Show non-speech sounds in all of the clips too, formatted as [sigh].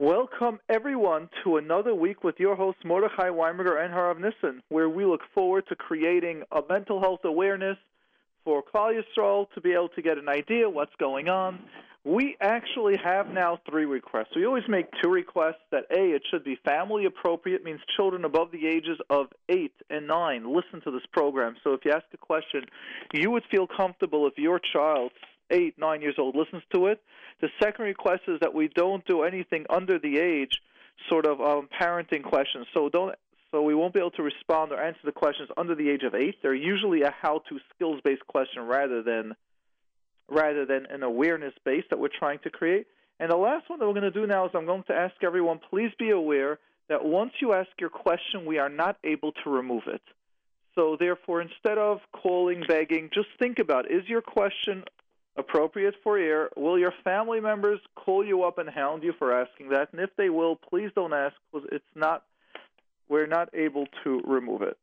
Welcome, everyone, to another week with your hosts, Mordechai Weinberger and Harav Nissen, where we look forward to creating a mental health awareness for Klal Yisrael to be able to get an idea what's going on. We actually have now three requests. We always make two requests that A, it should be family appropriate, means children above the ages of eight and nine listen to this program. So if you ask a question, you would feel comfortable if your child, eight, nine years old, listens to it. The second request is that we don't do anything under the age sort of um, parenting questions. So don't so we won't be able to respond or answer the questions under the age of eight. They're usually a how-to skills-based question rather than rather than an awareness base that we're trying to create. And the last one that we're going to do now is I'm going to ask everyone, please be aware that once you ask your question, we are not able to remove it. So therefore, instead of calling, begging, just think about is your question appropriate for air? Will your family members call you up and hound you for asking that? And if they will, please don't ask because it's not. We're not able to remove it.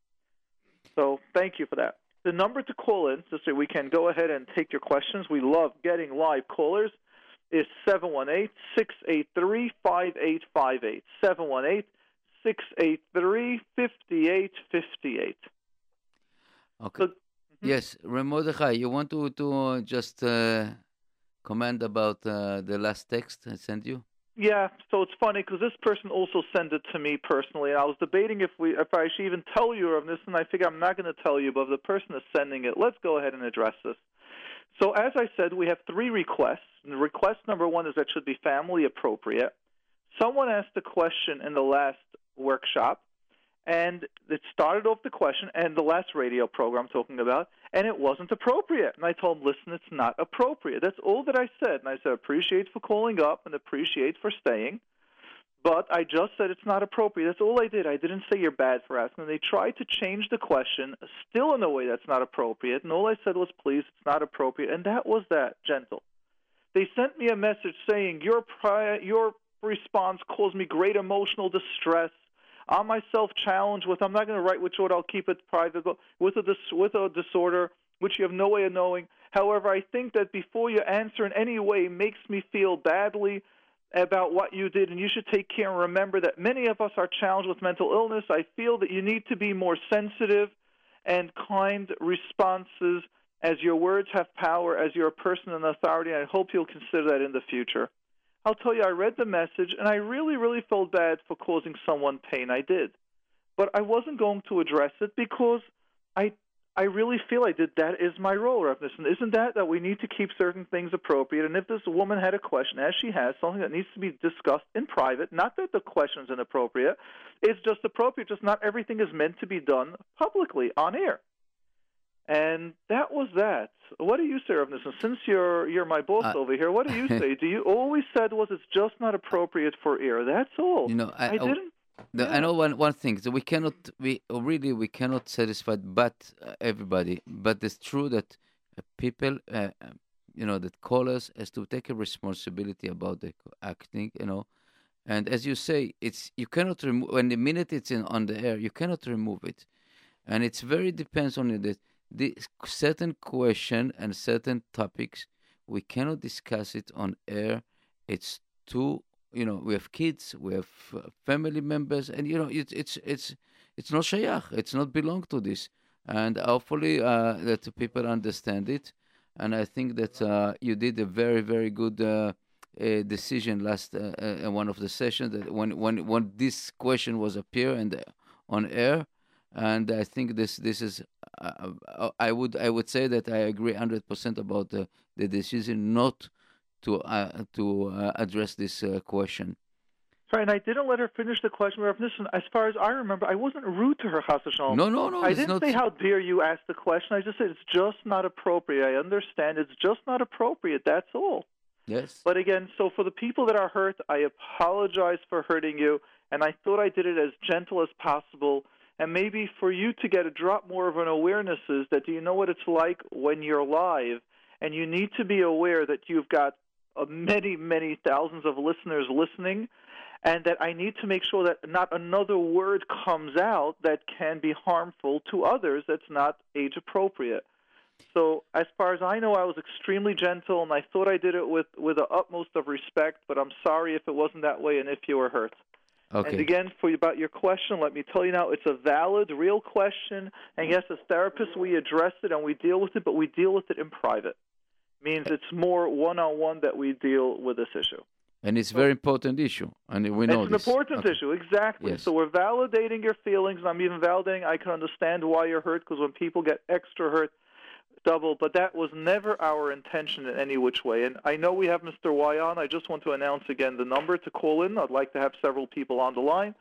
So thank you for that. The number to call in, so we can go ahead and take your questions. We love getting live callers. Is 718 683 5858. 718 683 5858. Okay. So. Yes, Remordechai, you want to to just uh, comment about uh, the last text I sent you? Yeah, so it's funny because this person also sent it to me personally, and I was debating if we if I should even tell you of this, and I figure I'm not going to tell you, but if the person is sending it. Let's go ahead and address this. So as I said, we have three requests. And request number one is that should be family appropriate. Someone asked a question in the last workshop and it started off the question and the last radio program I'm talking about, and it wasn't appropriate. And I told him, listen, it's not appropriate. That's all that I said. And I said, appreciate for calling up and appreciate for staying. But I just said it's not appropriate. That's all I did. I didn't say you're bad for asking. And they tried to change the question, still in a way that's not appropriate. And all I said was, please, it's not appropriate. And that was that, gentle. They sent me a message saying, your, pri- your response caused me great emotional distress I'm myself challenged with. I'm not going to write which order. I'll keep it private. But with a dis- with a disorder which you have no way of knowing. However, I think that before you answer in any way makes me feel badly about what you did, and you should take care and remember that many of us are challenged with mental illness. I feel that you need to be more sensitive and kind responses as your words have power, as you're a person in authority. I hope you'll consider that in the future. I'll tell you, I read the message and I really, really felt bad for causing someone pain. I did. But I wasn't going to address it because I I really feel I did. That is my role, Rav Nissen that that we need to keep certain things appropriate? And if this woman had a question, as she has, something that needs to be discussed in private, not that the question is inappropriate, it's just appropriate. Just not everything is meant to be done publicly on air. And that was that. What do you say, Rav Nissen? Since you're you're my boss uh, over here, what do you [laughs] say? do you always said was it's just not appropriate for air? That's all. You know, I, I didn't. The, yeah. I know one one thing. So we cannot we really we cannot satisfy but uh, everybody. But it's true that uh, people, uh, you know, that call us has to take a responsibility about the acting. You know, and as you say, it's you cannot remove when the minute it's in on the air, you cannot remove it, and it's very depends on it the certain question and certain topics we cannot discuss it on air. It's too you know we have kids, we have uh, family members, and you know it's it's it's it's not shayach. It's not belong to this, and hopefully uh, that people understand it. And I think that uh, you did a very very good. Uh, decision last uh, uh, one of the sessions that when when when this question was appear and on air and I think this this is uh, uh, I would I would say that I agree hundred percent about the, the decision not to uh, to uh, address this uh, question. Sorry, and I didn't let her finish the question. Listen, as far as I remember, I wasn't rude to her, chas v'shalom. No, no, no. I didn't not... say, how dare you ask the question. I just said, it's just not appropriate. I understand. It's just not appropriate. That's all. Yes. But again, so for the people that are hurt, I apologize for hurting you, and I thought I did it as gentle as possible and maybe for you to get a drop more of an awareness is that do you know what it's like when you're live and you need to be aware that you've got uh, many many thousands of listeners listening and that I need to make sure that not another word comes out that can be harmful to others that's not age appropriate. So as far as I know, I was extremely gentle, and I thought I did it with with the utmost of respect. But I'm sorry if it wasn't that way, and if you were hurt. Okay. And again, for about your question, let me tell you now, it's a valid, real question. And yes, as therapists, we address it and we deal with it, but we deal with it in private. Means it's more one-on-one that we deal with this issue. And it's a very important issue, and we know it's an this. important Okay. issue, exactly. Yes. So we're validating your feelings, and I'm even validating. I can understand why you're hurt because when people get extra hurt, double. But that was never our intention in any which way. And I know we have Mr. Y on. I just want to announce again the number to call in. I'd like to have several people on the line.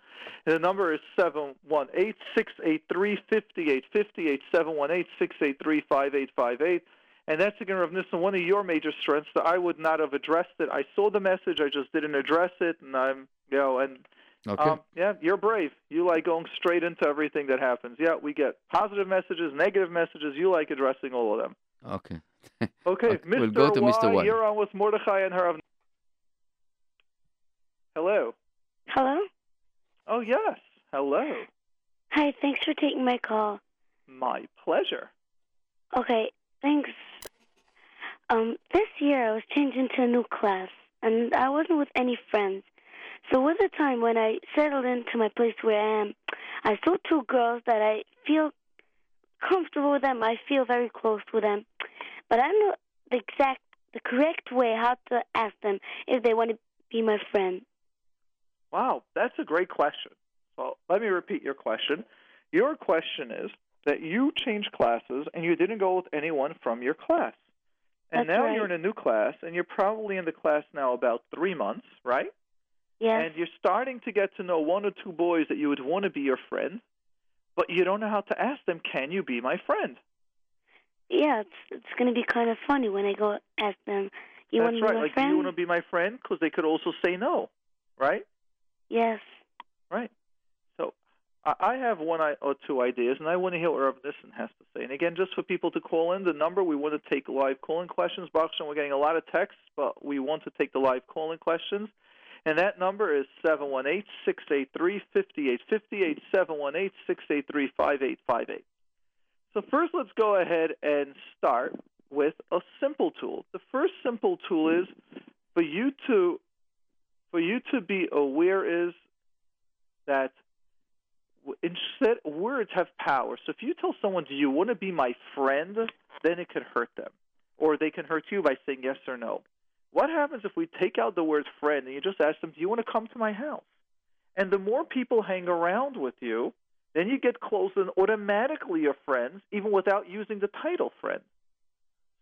And the number is seven one eight six eight three fifty eight fifty eight seven one eight six eight three five eight five eight. And that's again, Rav Nissen, one of your major strengths that I would not have addressed it. I saw the message, I just didn't address it, and I'm, you know, and Okay. um, yeah, you're brave. You like going straight into everything that happens. Yeah, we get positive messages, negative messages. You like addressing all of them. okay. [laughs] Okay, Okay, Mr. we'll go to y, Mr. Y. You're on with Mordechai and her. Hello. Hello? Oh yes. Hello. Hi, thanks for taking my call. My pleasure. Okay, thanks. Um, this year I was changed into a new class, and I wasn't with any friends. So with the time when I settled into my place where I am, I saw two girls that I feel comfortable with them. I feel very close with them, but I don't know the exact, the correct way how to ask them if they want to be my friend. Wow, that's a great question. So let me repeat your question. Your question is that you changed classes and you didn't go with anyone from your class. And That's now right. you're in a new class and you're probably in the class now about three months, right? Yes. And you're starting to get to know one or two boys that you would want to be your friend, but you don't know how to ask them, can you be my friend? Yeah, it's it's gonna be kind of funny when I go ask them. You That's want to be my like, friend? do you want to be my friend? Because they could also say no, right? Yes. Right. So I I have one or two ideas, and I want to hear what Rav Nissen has to say. And again, just for people to call in, the number we want to take live calling questions. Baruch we're getting a lot of texts, but we want to take the live call-in questions. And that number is 718-683-5858, 718-683-5858. So first, let's go ahead and start with a simple tool. The first simple tool is for you to for you to be aware is that instead words have power. So if you tell someone, "Do you want to be my friend?" then it could hurt them, or they can hurt you by saying yes or no. What happens if we take out the word friend and you just ask them, "Do you want to come to my house?" And the more people hang around with you, then you get close and automatically you're friends, even without using the title friend.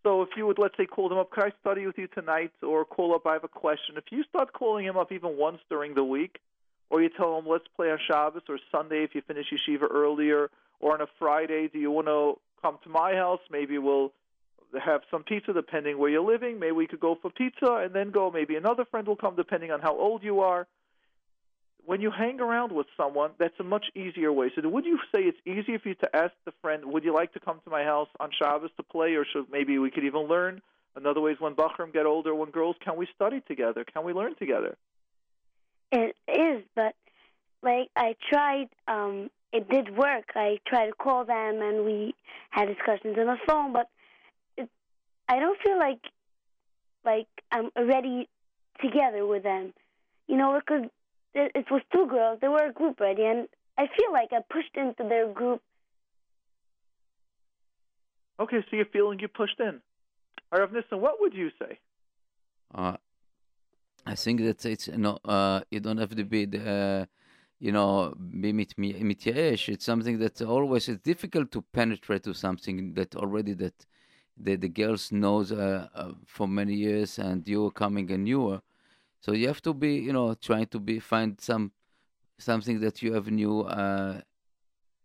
So if you would, let's say, call them up, can I study with you tonight? Or call up, I have a question. If you start calling him up even once during the week, or you tell him, let's play on Shabbos or Sunday if you finish yeshiva earlier, or on a Friday, do you want to come to my house? Maybe we'll have some pizza depending where you're living. Maybe we could go for pizza and then go. Maybe another friend will come depending on how old you are. When you hang around with someone, that's a much easier way. So, would you say it's easier for you to ask the friend, "Would you like to come to my house on Shabbos to play, or should maybe we could even learn?" Another way is when Bachram get older, when girls, can we study together? Can we learn together? It is, but like I tried, um, it did work. I tried to call them and we had discussions on the phone, but I don't feel like like I'm already together with them. You know, because it, it was two girls. They were a group already, and I feel like I pushed into their group. Okay, so you're feeling you pushed in. All right, Nissen, what would you say? Uh, I think that it's you know uh, you don't have to be the, uh, you know be mit, mityaesh. It's something that always it's difficult to penetrate to something that already that the, the girls knows uh, uh, for many years and you're coming and newer. So you have to be you know trying to be find some something that you have new uh,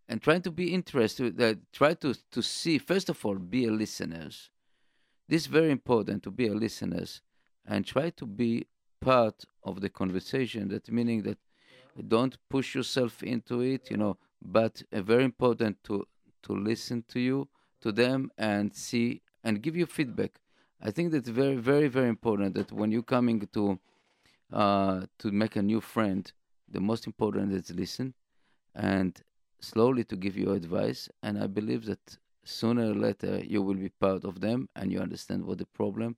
and trying to be interested. That try to to see first of all be a listeners. This is very important to be a listeners and try to be part of the conversation. That meaning that don't push yourself into it, you know, but uh, very important to to listen to you, to them, and see and give you feedback. I think that's very, very, very important. That when you're coming to uh, to make a new friend, the most important is listen, and slowly to give you advice. And I believe that sooner or later you will be part of them and you understand what the problem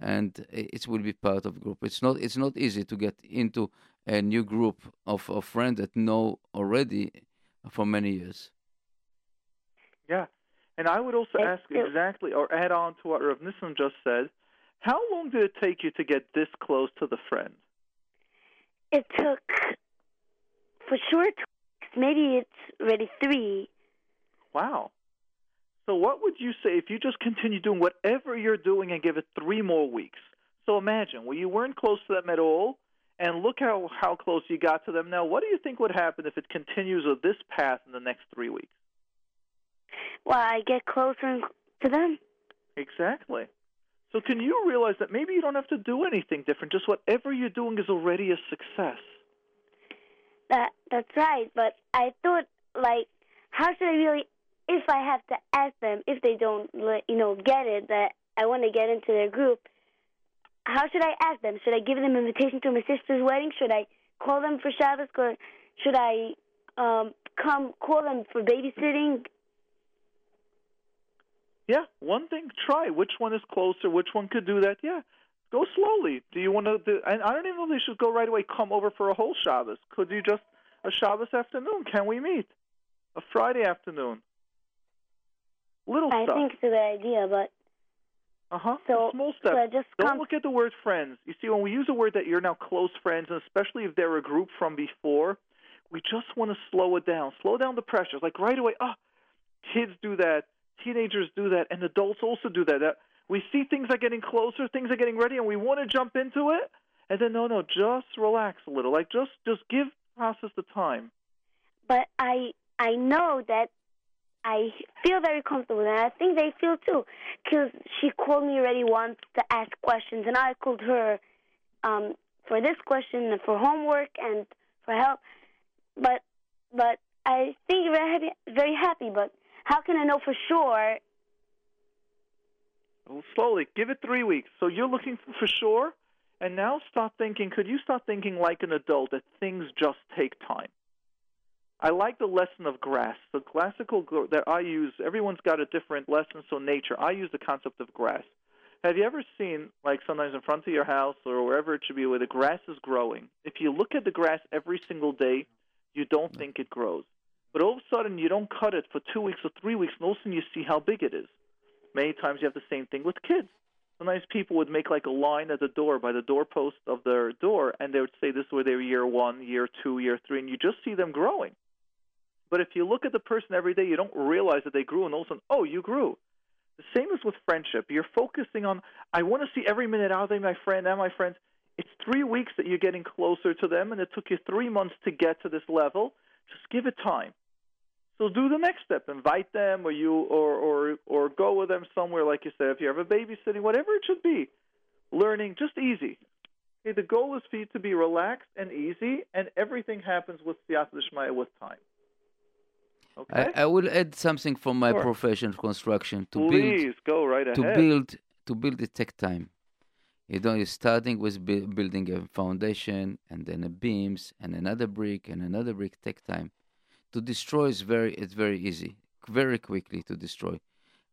and it will be part of group it's not it's not easy to get into a new group of, of friends that know already for many years yeah and i would also ask exactly or add on to what rav Nissen just said how long did it take you to get this close to the friend it took for sure two, maybe it's already three wow so, what would you say if you just continue doing whatever you're doing and give it three more weeks? So, imagine well, you weren't close to them at all, and look how how close you got to them now. What do you think would happen if it continues with this path in the next three weeks? Well, I get closer to them. Exactly. So, can you realize that maybe you don't have to do anything different? Just whatever you're doing is already a success. That that's right, but I thought like, how should I really if I have to ask them if they don't, you know, get it that I want to get into their group, how should I ask them? Should I give them an invitation to my sister's wedding? Should I call them for Shabbos? Or should I um, come call them for babysitting? Yeah, one thing. Try which one is closer. Which one could do that? Yeah, go slowly. Do you want to? Do, and I don't even know if they should go right away. Come over for a whole Shabbos. Could you just a Shabbos afternoon? Can we meet? A Friday afternoon. Little I stuff. think it's a good idea, but uh huh. So small steps. So just Don't come... look at the word friends. You see, when we use a word that you're now close friends, and especially if they're a group from before, we just want to slow it down. Slow down the pressures. Like right away, ah, oh, kids do that, teenagers do that, and adults also do that. that. We see things are getting closer, things are getting ready, and we want to jump into it. And then no, no, just relax a little. Like just just give process the time. But I I know that I feel very comfortable, and I think they feel too, because she called me already once to ask questions, and I called her um, for this question, and for homework, and for help. But but I think very happy, very happy. But how can I know for sure? Well, slowly, give it three weeks. So you're looking for sure, and now start thinking. Could you start thinking like an adult that things just take time? I like the lesson of grass. The classical that I use, everyone's got a different lesson. So nature, I use the concept of grass. Have you ever seen, like sometimes in front of your house or wherever it should be, where the grass is growing? If you look at the grass every single day, you don't think it grows. But all of a sudden, you don't cut it for two weeks or three weeks, and all of a sudden you see how big it is. Many times you have the same thing with kids. Sometimes people would make like a line at the door by the doorpost of their door, and they would say this is where they were year one, year two, year three, and you just see them growing. But if you look at the person every day, you don't realize that they grew, and all of a sudden, oh, you grew. The same is with friendship. You're focusing on, I want to see every minute, are they my friend? Am I friends? It's three weeks that you're getting closer to them, and it took you three months to get to this level. Just give it time. So do the next step. Invite them, or you, or or or go with them somewhere, like you said. If you have a babysitting, whatever it should be, learning just easy. Okay, the goal is for you to be relaxed and easy, and everything happens with siyata d'shmaya with time. Okay. I, I, will add something from my sure. profession, of construction. To Please build, go right ahead. To build, to build it take time. You know, you're starting with building a foundation, and then a beams, and another brick, and another brick. Take time. To destroy is very, it's very easy, very quickly to destroy,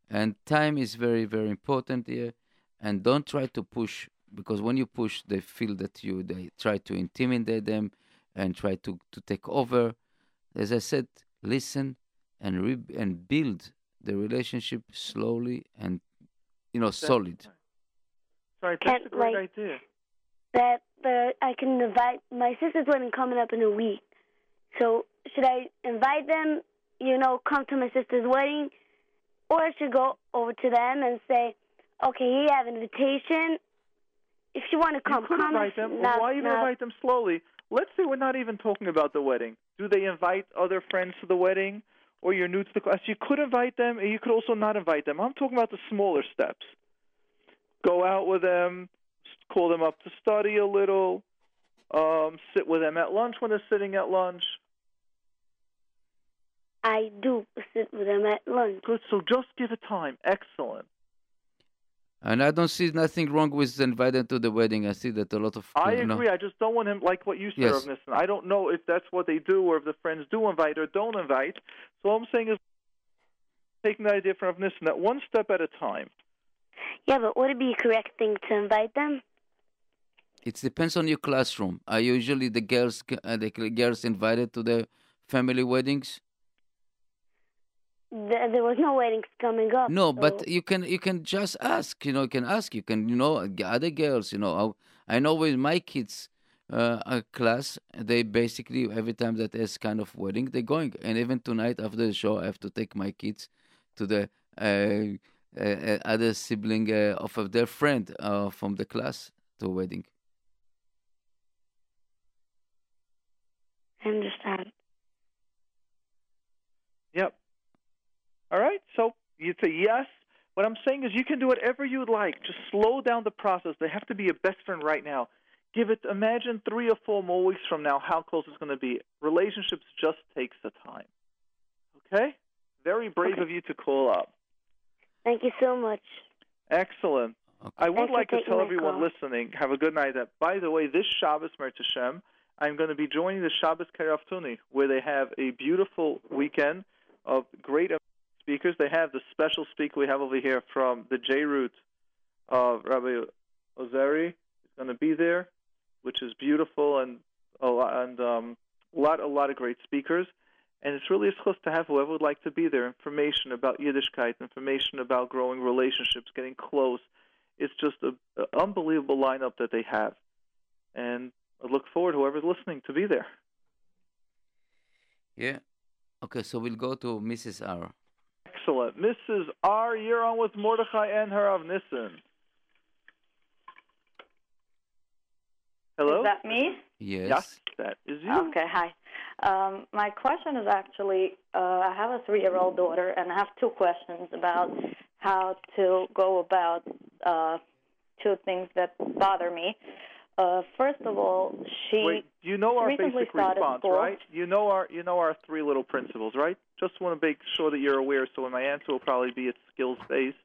and time is very, very important here. And don't try to push because when you push, they feel that you they try to intimidate them and try to to take over. As I said, listen and re- and build the relationship slowly and you know solid. Sorry, that's Can't, a great like, idea. That the I can invite my sister's wedding coming up in a week. So should I invite them? You know, come to my sister's wedding, or I should go over to them and say, "Okay, here you have an invitation. If you want to come, you could come. invite them. Not, why even not, invite them slowly? Let's say we're not even talking about the wedding. Do they invite other friends to the wedding? Or you're new to the class, you could invite them, and you could also not invite them. I'm talking about the smaller steps. Go out with them, call them up to study a little, um, sit with them at lunch when they're sitting at lunch. I do sit with them at lunch. Good. So just give it time. Excellent. And I don't see nothing wrong with inviting to the wedding. I see that a lot of. I agree. Know. I just don't want him like what you said, yes. Nissen. I don't know if that's what they do or if the friends do invite or don't invite. So all I'm saying is, taking the idea from Rav Nissen that one step at a time. Yeah, but would it be a correct thing to invite them? It depends on your classroom. Are usually the girls uh, the girls invited to the family weddings? Th- There was no weddings coming up. No, so- but you can you can just ask. You know, you can ask. You can you know other girls. You know, I, I know with my kids uh, uh, class, they basically every time that there's kind of wedding, they're going. And even tonight after the show, I have to take my kids to the uh, uh, uh, other sibling uh, of of their friend uh, from the class to a wedding. I understand. Yep. All right. So you say yes. What I'm saying is you can do whatever you'd like. Just slow down the process. They have to be your best friend right now. Give it. Imagine three or four more weeks from now how close it's going to be. Relationships just takes the time. Okay. Very brave Okay. of you to call up. Thank you so much. Excellent. Okay. I would Thanks like to tell everyone call. listening, have a good night. That by the way, this Shabbos Mert Hashem, I'm going to be joining the Shabbos Karaftuni, where they have a beautiful weekend of great speakers. They have the special speaker we have over here from the JRoot of Rabbi Ozeri is going to be there, which is beautiful and a lot, and um, a lot a lot of great speakers. And it's really a to have whoever would like to be there. Information about Yiddishkeit, information about growing relationships, getting close. It's just an unbelievable lineup that they have. And I look forward, whoever's listening, to be there. Yeah. Okay, so we'll go to Mrs. R. Excellent. Mrs. R., you're on with Mordechai and Harav Nissen. Hello? Is that me? Yes. Yes, that is you. Okay, hi. Um, my question is actually uh, I have a three year old daughter, and I have two questions about how to go about uh, two things that bother me. Uh, first of all, she. Wait, you know our recently basic started response, school. right? You know our you know our three little principles, right? Just want to make sure that you're aware. So my answer will probably be it's skills based.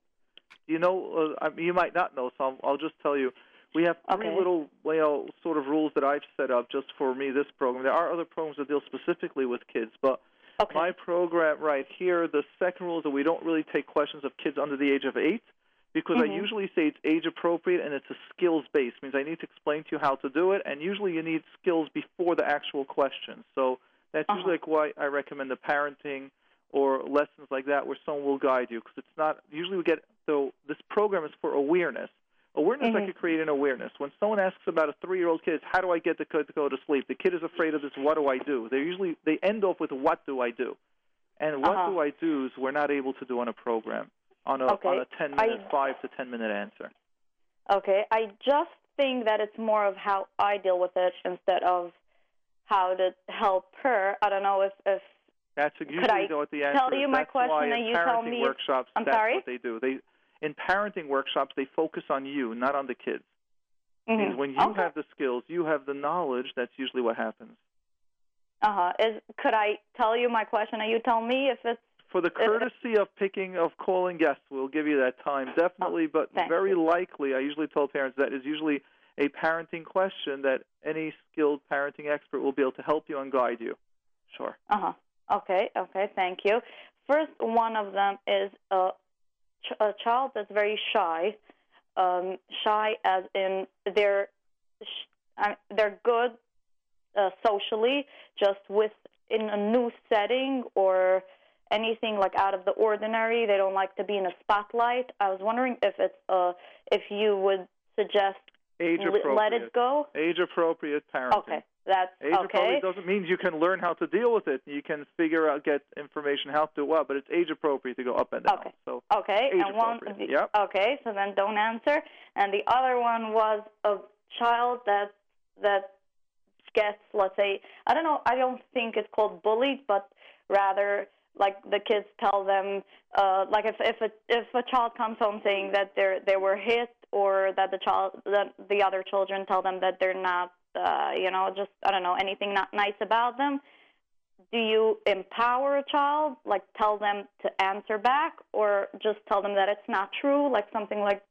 You know, uh, I mean, you might not know, so I'll, I'll just tell you. We have three Okay. little, you know, sort of rules that I've set up just for me. This program. There are other programs that deal specifically with kids, but Okay. my program right here, the second rule is that we don't really take questions of kids under the age of eight because I Mhm. usually say it's age appropriate and it's a skills based. Means I need to explain to you how to do it, and usually you need skills before the actual question. So that's Uh-huh. usually like why I recommend the parenting or lessons like that where someone will guide you because it's not usually we get so this program is for awareness. Awareness, I Mhm. could create an awareness. When someone asks about a three-year-old kid, how do I get the kid to go to sleep? The kid is afraid of this. What do I do? They usually they end off with what do I do, and what Uh-huh. do I do's we're not able to do on a program on a Okay. on a ten minute, I- five to ten minute answer. Okay, I just think that it's more of how I deal with it instead of how to help her. I don't know if if That's usually I what the answer tell is. you my That's question and you tell me workshops, I'm that's sorry? what they do. They in parenting workshops they focus on you, not on the kids. Mhm. when you okay. have the skills, you have the knowledge. That's usually what happens. Uh huh. Is could I tell you my question and you tell me if it's For the courtesy of picking of calling guests, we'll give you that time definitely. but very you. likely, I usually tell parents that is usually a parenting question that any skilled parenting expert will be able to help you and guide you. Sure. uh huh. Okay. Okay. Thank you. First, one of them is a, ch- a child that's very shy. Um, shy as in they're sh- they're good uh, socially, just with in a new setting or anything like out of the ordinary. They don't like to be in a spotlight. I was wondering if it's uh if you would suggest Age appropriate. let it go. Age appropriate parenting. Okay, that's Age okay. appropriate doesn't mean you can learn how to deal with it. You can figure out, get information how to do well, but it's age appropriate to go up and down. Okay. So Okay, Age and one. Yep. Okay, so then don't answer. And the other one was a child that that gets, let's say, I don't know. I don't think it's called bullied, but rather like the kids tell them, uh, like if if a if a child comes home saying that they they were hit or that the child that the other children tell them that they're not, uh, you know, just I don't know anything not nice about them do you empower a child, like tell them to answer back, or just tell them that it's not true, like something like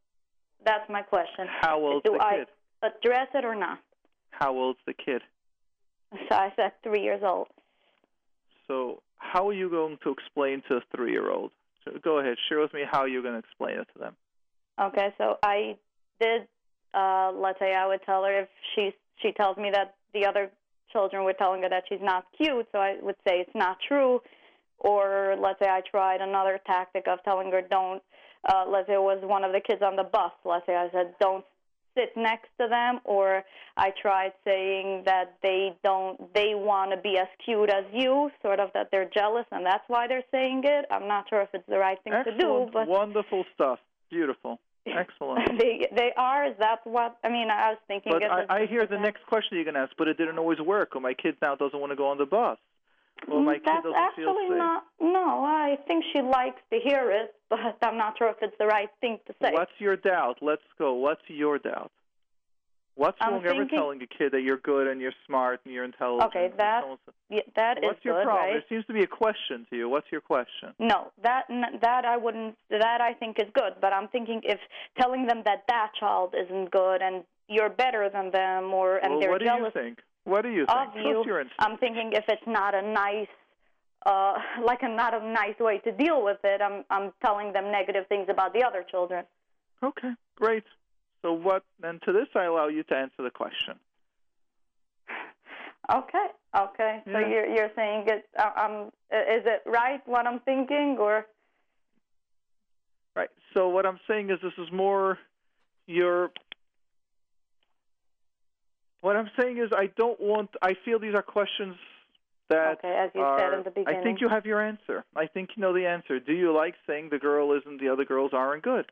that's my question. how old's do the I kid? address it or not? How old's the kid? So I said three years old. So how are you going to explain to a three-year-old? So go ahead, share with me how you're going to explain it to them. Okay, so I did. Uh, let's say I would tell her if she she tells me that the other children were telling her that she's not cute, so I would say it's not true. Or let's say I tried another tactic of telling her don't. Uh, let's say it was one of the kids on the bus. Let's say I said don't sit next to them. Or I tried saying that they don't. They want to be as cute as you, sort of that they're jealous and that's why they're saying it. I'm not sure if it's the right thing Excellent. to do, but wonderful stuff. Beautiful. Excellent. [laughs] they they are. Is that what I mean? I was thinking. But I, I hear the that- next question you're going to ask, but it didn't always work, or my kid now doesn't want to go on the bus. Well, my Mm, kid That's doesn't actually feel safe. not. No, I think she likes to hear it, [laughs] but I'm not sure if it's the right thing to say. What's your doubt? Let's go. What's your doubt? What's wrong ever telling a kid that you're good and you're smart and you're intelligent? Okay, that Yeah, that is What's your good, problem? right? There seems to be a question to you. What's your question? No, that that I wouldn't. That I think is good, but I'm thinking if telling them that that child isn't good and you're better than them, or and well, they're what do you think? What do you think? of you. I'm thinking if it's not a nice, uh, [laughs] like a not a nice way to deal with it, I'm I'm telling them negative things about the other children. Okay, great. So what? Then to this, I allow you to answer the question. Okay, okay. So you're you're saying it? Uh, um, is it right what I'm thinking, or? Right. So what I'm saying is this is more your what I'm saying is I don't want I feel these are questions that Okay, as you are, said in the beginning. I think you have your answer. I think you know the answer. Do you like saying the girl isn't the other girls aren't good?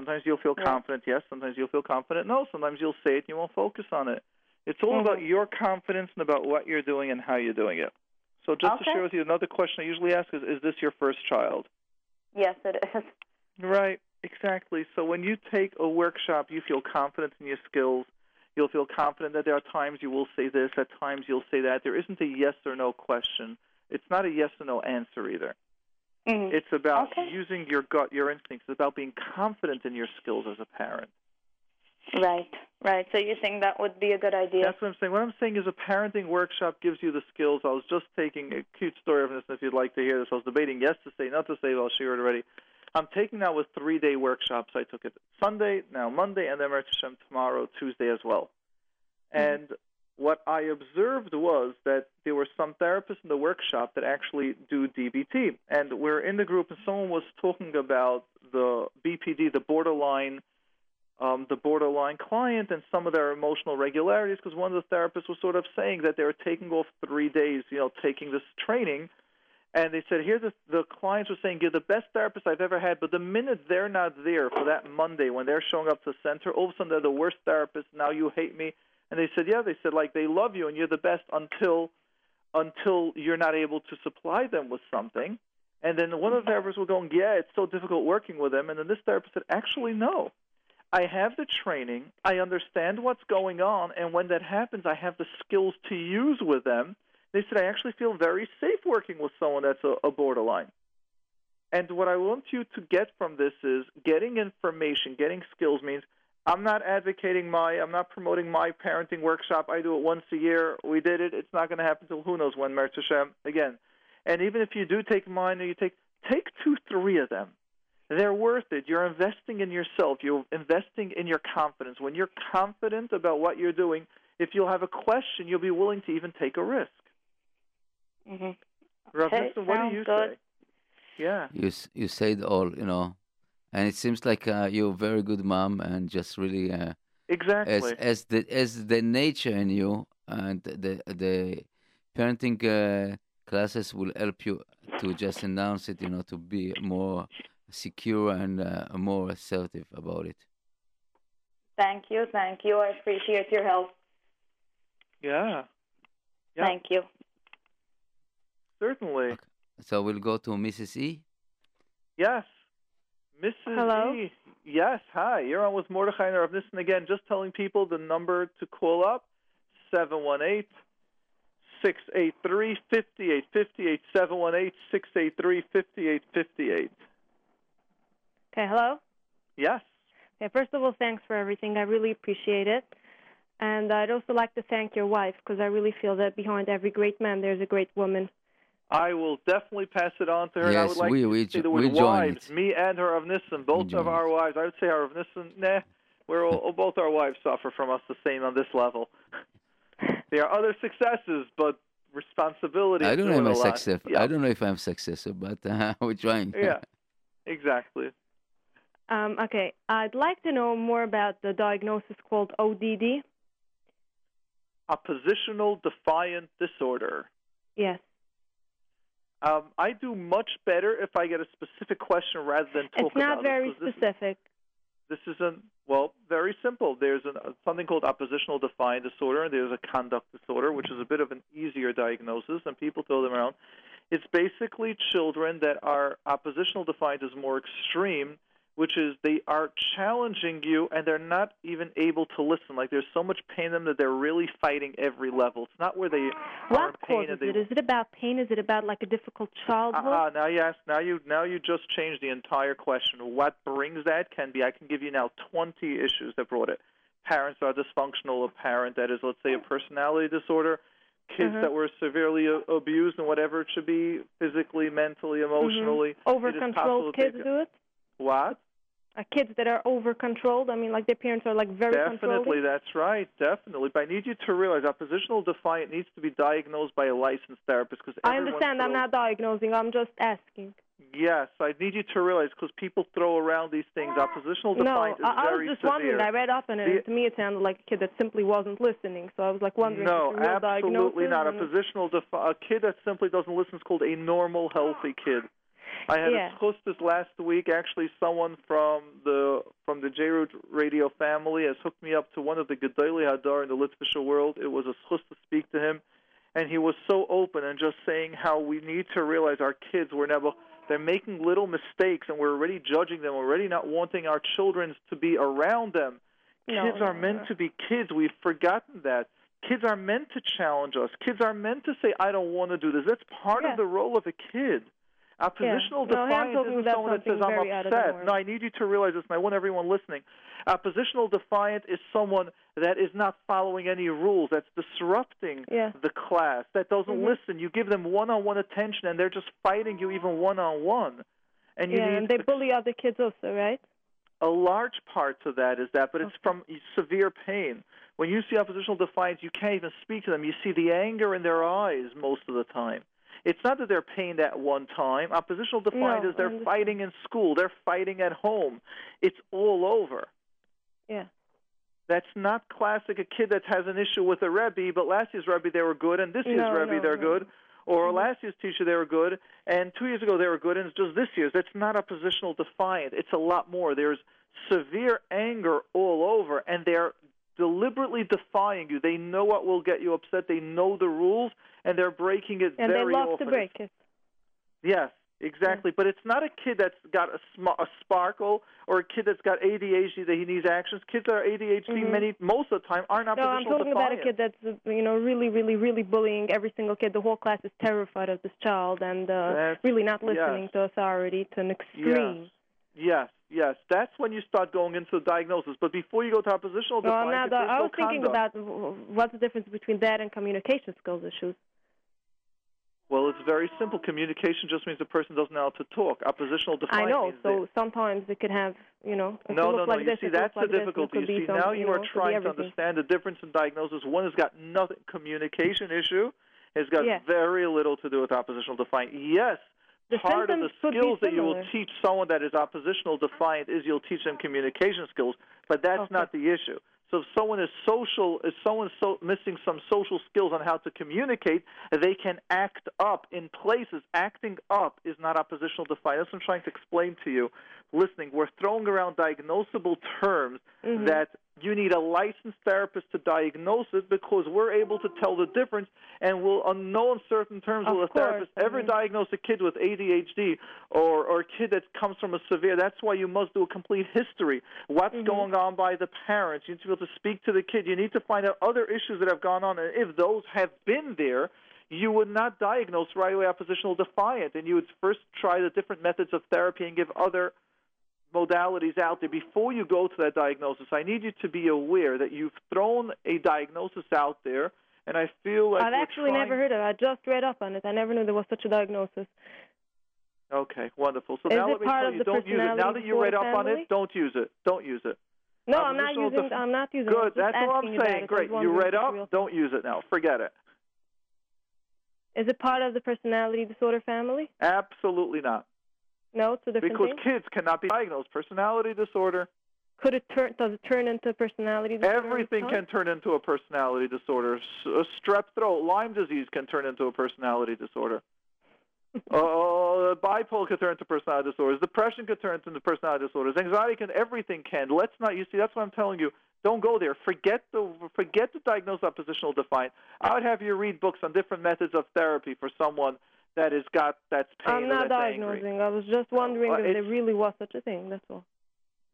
Sometimes you'll feel Yeah. confident, yes. Sometimes you'll feel confident, no. Sometimes you'll say it and you won't focus on it. It's all Mhm. about your confidence and about what you're doing and how you're doing it. So just to share with you, another question I usually ask is, is this your first child? Yes, it is. Right, exactly. So when you take a workshop, you feel confident in your skills. You'll feel confident that there are times you will say this, at times you'll say that. There isn't a yes or no question. It's not a yes or no answer either. Mhm. It's about Okay. using your gut, your instincts. It's about being confident in your skills as a parent. Right, right. So you think that would be a good idea? That's what I'm saying. What I'm saying is a parenting workshop gives you the skills. I was just taking a cute story of this, if you'd like to hear this. I was debating yes to say, not to say, but I'll share it already. I'm taking now with three-day workshops. I took it Sunday, now Monday, and then Hashem tomorrow, Tuesday as well. And what I observed was that there were some therapists in the workshop that actually do DBT. And we're in the group, and someone was talking about the BPD, the borderline um, the borderline client and some of their emotional regularities because one of the therapists was sort of saying that they were taking off three days, you know, taking this training. And they said, here the, the clients were saying, you're the best therapist I've ever had, but the minute they're not there for that Monday when they're showing up to the center, all of a sudden they're the worst therapist. Now you hate me. And they said, yeah, they said, like, they love you and you're the best until until you're not able to supply them with something. And then one of the therapists was going, yeah, it's so difficult working with them. And then this therapist said, actually, no. I have the training. I understand what's going on. And when that happens, I have the skills to use with them. They said, I actually feel very safe working with someone that's a, a borderline. And what I want you to get from this is getting information, getting skills means I'm not advocating my, I'm not promoting my parenting workshop. I do it once a year. We did it. It's not going to happen until who knows when, Meretz Hashem, again. And even if you do take mine or you take, take two, three of them. They're worth it. You're investing in yourself. You're investing in your confidence. When you're confident about what you're doing, if you'll have a question, you'll be willing to even take a risk. Mhm. Rav Okay, Nissen, what do you good. say? Yeah. You s- you said all, you know, and it seems like uh, you're a very good mom and just really uh, as Exactly. as the as the nature in you and the the parenting uh, classes will help you to just announce it, you know, to be more secure and uh, more assertive about it. Thank you, thank you. I appreciate your help. yeah. Yeah. Thank you. Certainly. So we'll go to Mrs. E. Yes. Mrs. Hello? E. Yes. Hi. You're on with Mordechai and Rav Nissen again. Just telling people the number to call up, 718 683 5858. 718 683 5858. Okay, hello? Yes. Okay, first of all, thanks for everything. I really appreciate it. And I'd also like to thank your wife because I really feel that behind every great man, there's a great woman. I will definitely pass it on to her. and I Yes, would like we- to we say jo- the we word join wives, it. me and Harav Nissen, both of our wives. I would say our of Nissen, nah, we're all, [laughs] both our wives suffer from us the same on this level. [laughs] there are other successes, but responsibility. I don't know doing if a I'm lot. successful. Yeah. I don't know if I'm successful, but uh, [laughs] we're trying. yeah, exactly. Um, okay, I'd like to know more about the diagnosis called ODD. Oppositional defiant disorder. Yes. Um, I do much better if I get a specific question rather than talk It's not very it. 'cause this- specific. This isn't well, very simple. There's an, uh, something called oppositional defiant disorder, and there's a conduct disorder, which is a bit of an easier diagnosis, and people throw them around. It's basically children that are oppositional defiant is more extreme, which is they are challenging you and they're not even able to listen. Like there's so much pain in them that they're really fighting every level. It's not where they are What in pain causes they it? Is it about pain? Is it about like a difficult childhood? Ah, now you ask, now you now you just changed the entire question. What brings that can be I can give you now 20 issues that brought it. Parents are dysfunctional. A parent that is, let's say, a personality disorder. Kids Mhm. that were severely abused and whatever it should be, physically, mentally, emotionally. Over It is possible controlled kids do it? What? Uh, kids that are over controlled. I mean, like their parents are like very Definitely, that's right. Definitely. But I need you to realize oppositional defiant needs to be diagnosed by a licensed therapist because I understand. I'm not diagnosing. I'm just asking. Yes, I need you to realize because people throw around these things. Oppositional No, defiant is I, I was just severe. wondering. I read up on it, The- and to me it sounded like a kid that simply wasn't listening. So I was like wondering no, if it's a real absolutely not. A and- positional defi- a kid that simply doesn't listen is called a normal, healthy kid. I had Yeah. a hostess last week. Actually, someone from the from the JRoot radio family has hooked me up to one of the Gedolei Hador in the Litvisher world. It was a schus to speak to him, and he was so open and just saying how we need to realize our kids were never they're making little mistakes and we're already judging them, already not wanting our children to be around them. No, kids are meant to be kids. We've forgotten that. Kids are meant to challenge us. Kids are meant to say, I don't want to do this. That's part Yeah. of the role of a kid. I'm defiance talking isn't someone that says, I'm very out of the upset. No, I need you to realize this, and I want everyone listening. Oppositional defiant is someone that is not following any rules, that's disrupting Yeah. the class, that doesn't Mhm. listen. You give them one on one attention, and they're just fighting you even one on one. And you yeah, need and they bully other kids also, right? a large part to that is that, but it's from severe pain. When you see oppositional defiance, you can't even speak to them. You see the anger in their eyes most of the time. It's not that they're pained at one time. Oppositional defiance No, is they're fighting in school, they're fighting at home. It's all over. Yeah. That's not classic a kid that has an issue with a Rebbe, but last year's Rebbe they were good, and this year's No, Rebbe no, they're good. Or Mhm. last year's teacher they were good, and two years ago they were good, and it's just this year's. That's not oppositional defiant. It's a lot more. There's severe anger all over, and they're deliberately defying you. They know what will get you upset. They know the rules, and they're breaking it And they love often. to break it. Yes, exactly. But it's not a kid that's got a, sm- a sparkle or a kid that's got ADHD that he needs actions. Kids that are ADHD Mhm. many most of the time aren't oppositional. No, I'm talking about a kid that's you know really, really, really bullying every single kid. The whole class is terrified of this child and uh, really not listening yes. to authority to an extreme. Yes, yes. Yes, that's when you start going into the diagnosis. But before you go to oppositional No, I'm defiance, not. it's I no was thinking conduct. about what's the difference between that and communication skills issues. Well, it's very simple. Communication just means the person doesn't know how to talk. Oppositional defiance. I know. So sometimes it could have, you know, No, could no, look no. like you this. see, that's the like difficulty. This. You see, now you know, are trying to understand the difference in diagnosis. One has got nothing communication issue. Has got Yeah. very little to do with oppositional defiant. Yes, The part of the skills that you will teach someone that is oppositional defiant is you'll teach them communication skills, but that's Okay. not the issue. So if someone is social, if someone's so, missing some social skills on how to communicate, they can act up in places. Acting up is not oppositional defiant. That's what I'm trying to explain to you. Listening, we're throwing around diagnosable terms Mhm. that you need a licensed therapist to diagnose it because we're able to tell the difference and will on no uncertain terms Of will a course, therapist ever mean- diagnose a kid with ADHD or or a kid that comes from a severe that's why you must do a complete history. What's Mhm. going on by the parents? You need to be able to speak to the kid. You need to find out other issues that have gone on. And if those have been there you would not diagnose right away oppositional defiant. And you would first try the different methods of therapy and give other modalities out there before you go to that diagnosis. I need you to be aware that you've thrown a diagnosis out there and I feel like I've actually trying- never heard of it. I just read up on it. I never knew there was such a diagnosis. Okay, wonderful. So Is now let me tell you, don't use it. Now that you read up on it, don't use it. Don't use it. No, I'm not using. def- I'm not using. it. Good. That's all I'm saying. it. I was Great. You read up. Don't use it now. Forget it. Is it part of the personality disorder family? Absolutely not. No, it's a different Because kids cannot be diagnosed personality disorder. Could it turn? Does it turn into personality disorder? Everything in can turn into a personality disorder. S- uh, strep throat, Lyme disease can turn into a personality disorder. [laughs] uh, bipolar can turn into personality disorders. Depression can turn into personality disorders. Anxiety can. Everything can. Let's not. You see, that's what I'm telling you. Don't go there. Forget the forget the diagnosed oppositional defiant. I would have you read books on different methods of therapy for someone that has got that's pain I'm not that's angry. diagnosing. I was just wondering if there really was such a thing. That's all.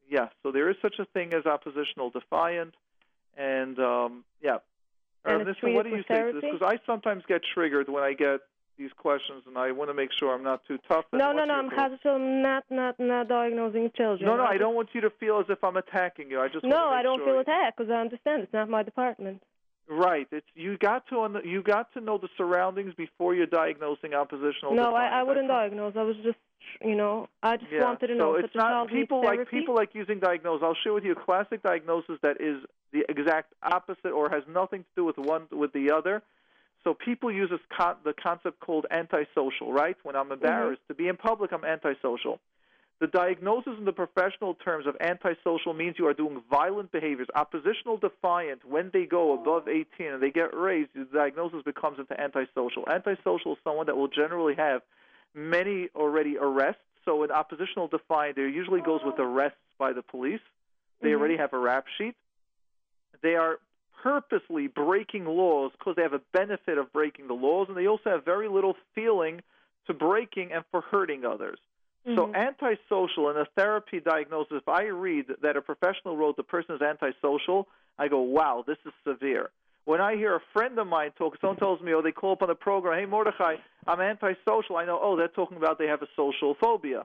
Yes, so there is such a thing as oppositional defiant, and um, yeah. And Nissen, what do you to this? Because I sometimes get triggered when I get these questions, and I want to make sure I'm not too tough. No, no, no. I'm? Not, not, not diagnosing children. No, no, I don't want you to feel as if I'm attacking you. I just No, want to make I don't sure feel attacked because I understand it's not my department. Right. It's you got to un- you got to know the surroundings before you're diagnosing oppositional. no. I, I wouldn't diagnose. I was just, you know, I just Yeah. wanted to so know So it's not people like people like using diagnose. I'll share with you a classic diagnosis that is the exact opposite or has nothing to do with one with the other. So people use this con- the concept called antisocial, right? When I'm mm-hmm. embarrassed to be in public, I'm antisocial. The diagnosis in the professional terms of antisocial means you are doing violent behaviors. Oppositional defiant, when they go above 18 and they get raised, the diagnosis becomes into antisocial. Antisocial is someone that will generally have many already arrests. So in oppositional defiant, there usually goes with arrests by the police. They Mhm. already have a rap sheet. They are purposely breaking laws because they have a benefit of breaking the laws, and they also have very little feeling to breaking and for hurting others. So Mhm. antisocial in a therapy diagnosis, if I read that a professional wrote the person is antisocial, I go, wow, this is severe. When I hear a friend of mine talk, someone tells me, oh, they call up on the program, hey, Mordechai, I'm antisocial. I know, oh, they're talking about they have a social phobia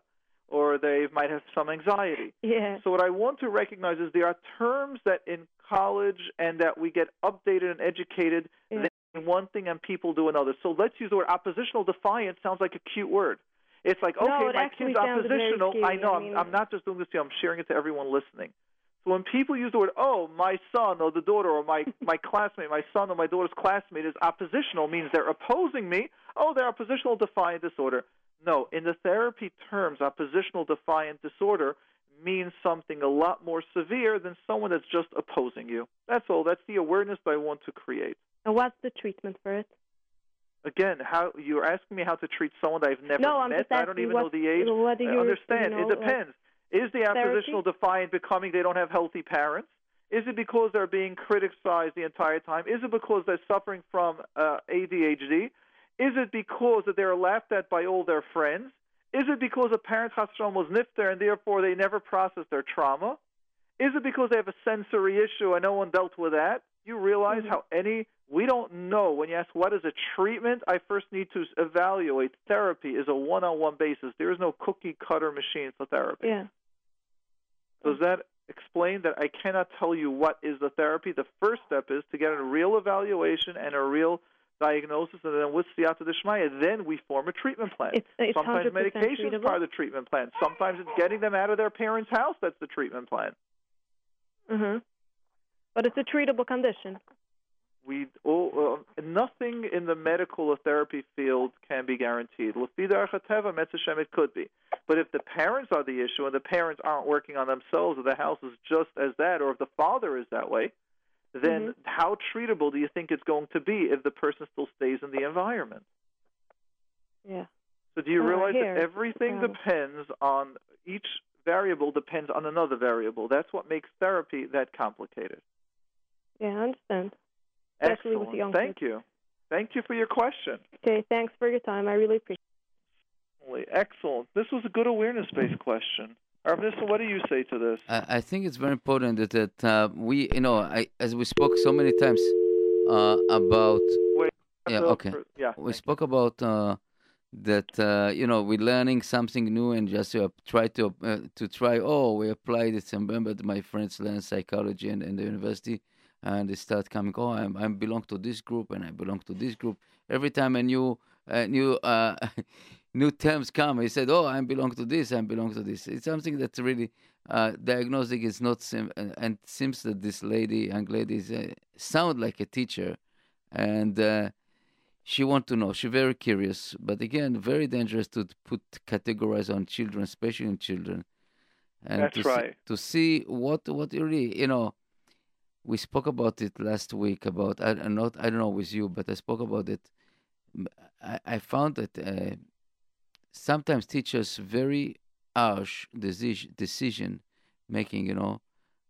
or they might have some anxiety. yeah. So what I want to recognize is there are terms that in college and that we get updated and educated, Yeah. one thing and people do another. So let's use the word oppositional defiance sounds like a cute word. It's like, No, okay, it my kid's oppositional. I know, I I'm, I'm not just doing this to you, I'm sharing it to everyone listening. So when people use the word, oh, my son or the daughter or my, [laughs] my classmate, my son or my daughter's classmate is oppositional, means they're opposing me. Oh, they're oppositional defiant disorder. No, in the therapy terms, oppositional defiant disorder means something a lot more severe than someone that's just opposing you. That's all. That's the awareness that I want to create. And what's the treatment for it? Again, how you're asking me how to treat someone that I've never no, met. I don't even what, know the age. I understand. You know, it depends. Is the oppositional defiant becoming they don't have healthy parents? Is it because they're being criticized the entire time? Is it because they're suffering from uh, ADHD? Is it because that they're laughed at by all their friends? Is it because a parent Hashem was nifter and therefore they never processed their trauma? Is it because they have a sensory issue and no one dealt with that? You realize Mhm. how any we don't know when you ask what is a treatment. I first need to evaluate. Therapy is a one-on-one basis. There is no cookie cutter machine for therapy. Yeah. Does that explain that I cannot tell you what is the therapy? The first step is to get a real evaluation and a real diagnosis, and then with Siyata Dishmaya, then we form a treatment plan. It's, it's Sometimes 100% medication is part of the treatment plan. Sometimes it's getting them out of their parents' house that's the treatment plan. hmm But it's a treatable condition. We all, uh, nothing in the medical or therapy field can be guaranteed. Lefida Archateva, Metzashem, it could be. But if the parents are the issue and the parents aren't working on themselves, or the house is just as that, or if the father is that way, then Mhm. how treatable do you think it's going to be if the person still stays in the environment? Yeah. So do you Oh, realize that everything depends on each variable depends on another variable. That's what makes therapy that complicated. Yeah, I understand. Especially with Excellent. young Thank kids. you. Thank you for your question. Okay, thanks for your time. I really appreciate it. Excellent. This was a good awareness-based question. Harav Nissen, what do you say to this? I, I think it's very important that, that uh, we, you know, I, as we spoke so many times uh, about, yeah, okay. for- yeah. we spoke about uh, that, uh, you know, we're learning something new and just uh, try to uh, to try. Oh, we applied it. Remember, that my friends learn psychology in, in the university. And they start coming. Oh, I'm, I belong to this group, and I belong to this group. Every time a new uh, new uh, [laughs] new terms come, he said, "Oh, I belong to this. I belong to this." It's something that's really uh, diagnostic is not sim- and, and seems that this lady, young lady, is, uh, sound like a teacher, and uh, she want to know. She's very curious, but again, very dangerous to put categorize on children, especially in children. And That's to right. See, to see what what really you know. We spoke about it last week about I I'm not I don't know with you, but I spoke about it. I, I found that uh, sometimes teachers very harsh decision decision making, you know.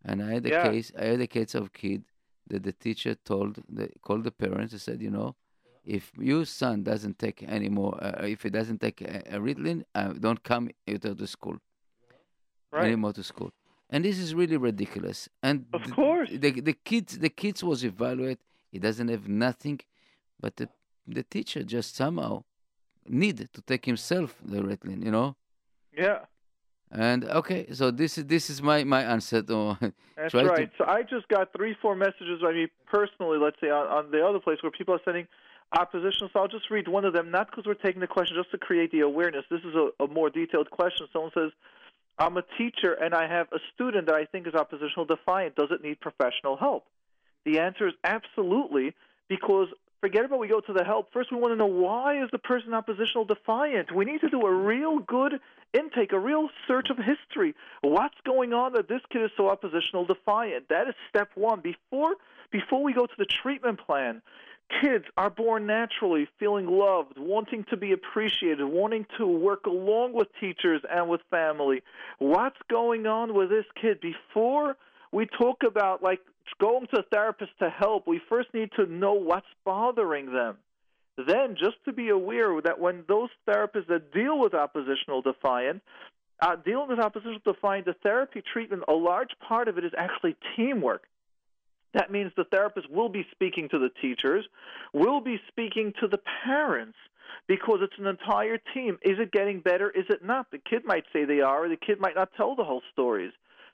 And I had a Yeah. case I had a case of kid that the teacher told the called the parents and said, you know, if your son doesn't take any more, uh, if he doesn't take a, a Ritalin, uh, don't come into the school Right. anymore to school. And this is really ridiculous. And Of course. the the kids the kids was evaluated. He doesn't have nothing, but the the teacher just somehow need to take himself the Ritalin, you know. Yeah. And okay, so this is this is my my answer to [laughs] That's try to- right. So I just got three, four messages by me personally, let's say, on, on the other place where people are sending opposition. So I'll just read one of them, not because we're taking the question, just to create the awareness. This is a, a more detailed question. Someone says, I'm a teacher and I have a student that I think is oppositional defiant. Does it need professional help? The answer is absolutely, because forget about we go to the help. First, we want to know why is the person oppositional defiant. We need to do a real good intake, a real search of history. What's going on that this kid is so oppositional defiant? That is step one. Before before we go to the treatment plan, kids are born naturally feeling loved, wanting to be appreciated, wanting to work along with teachers and with family. What's going on with this kid before we talk about like going to a therapist to help, we first need to know what's bothering them. Then, just to be aware that when those therapists that deal with oppositional defiant, uh, dealing with oppositional defiant, the therapy treatment, a large part of it is actually teamwork. That means the therapist will be speaking to the teachers, will be speaking to the parents, because it's an entire team. Is it getting better? Is it not? The kid might say they are, or the kid might not tell the whole stories.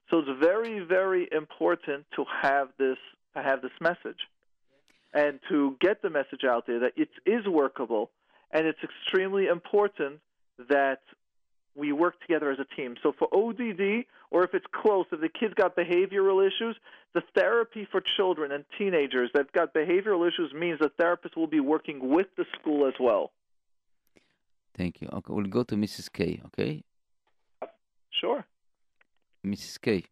So it's very, very important to have this to have this message, and to get the message out there that it is workable, and it's extremely important that we work together as a team. So for ODD, or if it's close, if the kid's got behavioral issues, the therapy for children and teenagers that've got behavioral issues means the therapist will be working with the school as well. Thank you. Okay, we'll go to Mrs. K. Okay, Sure. Mrs. K.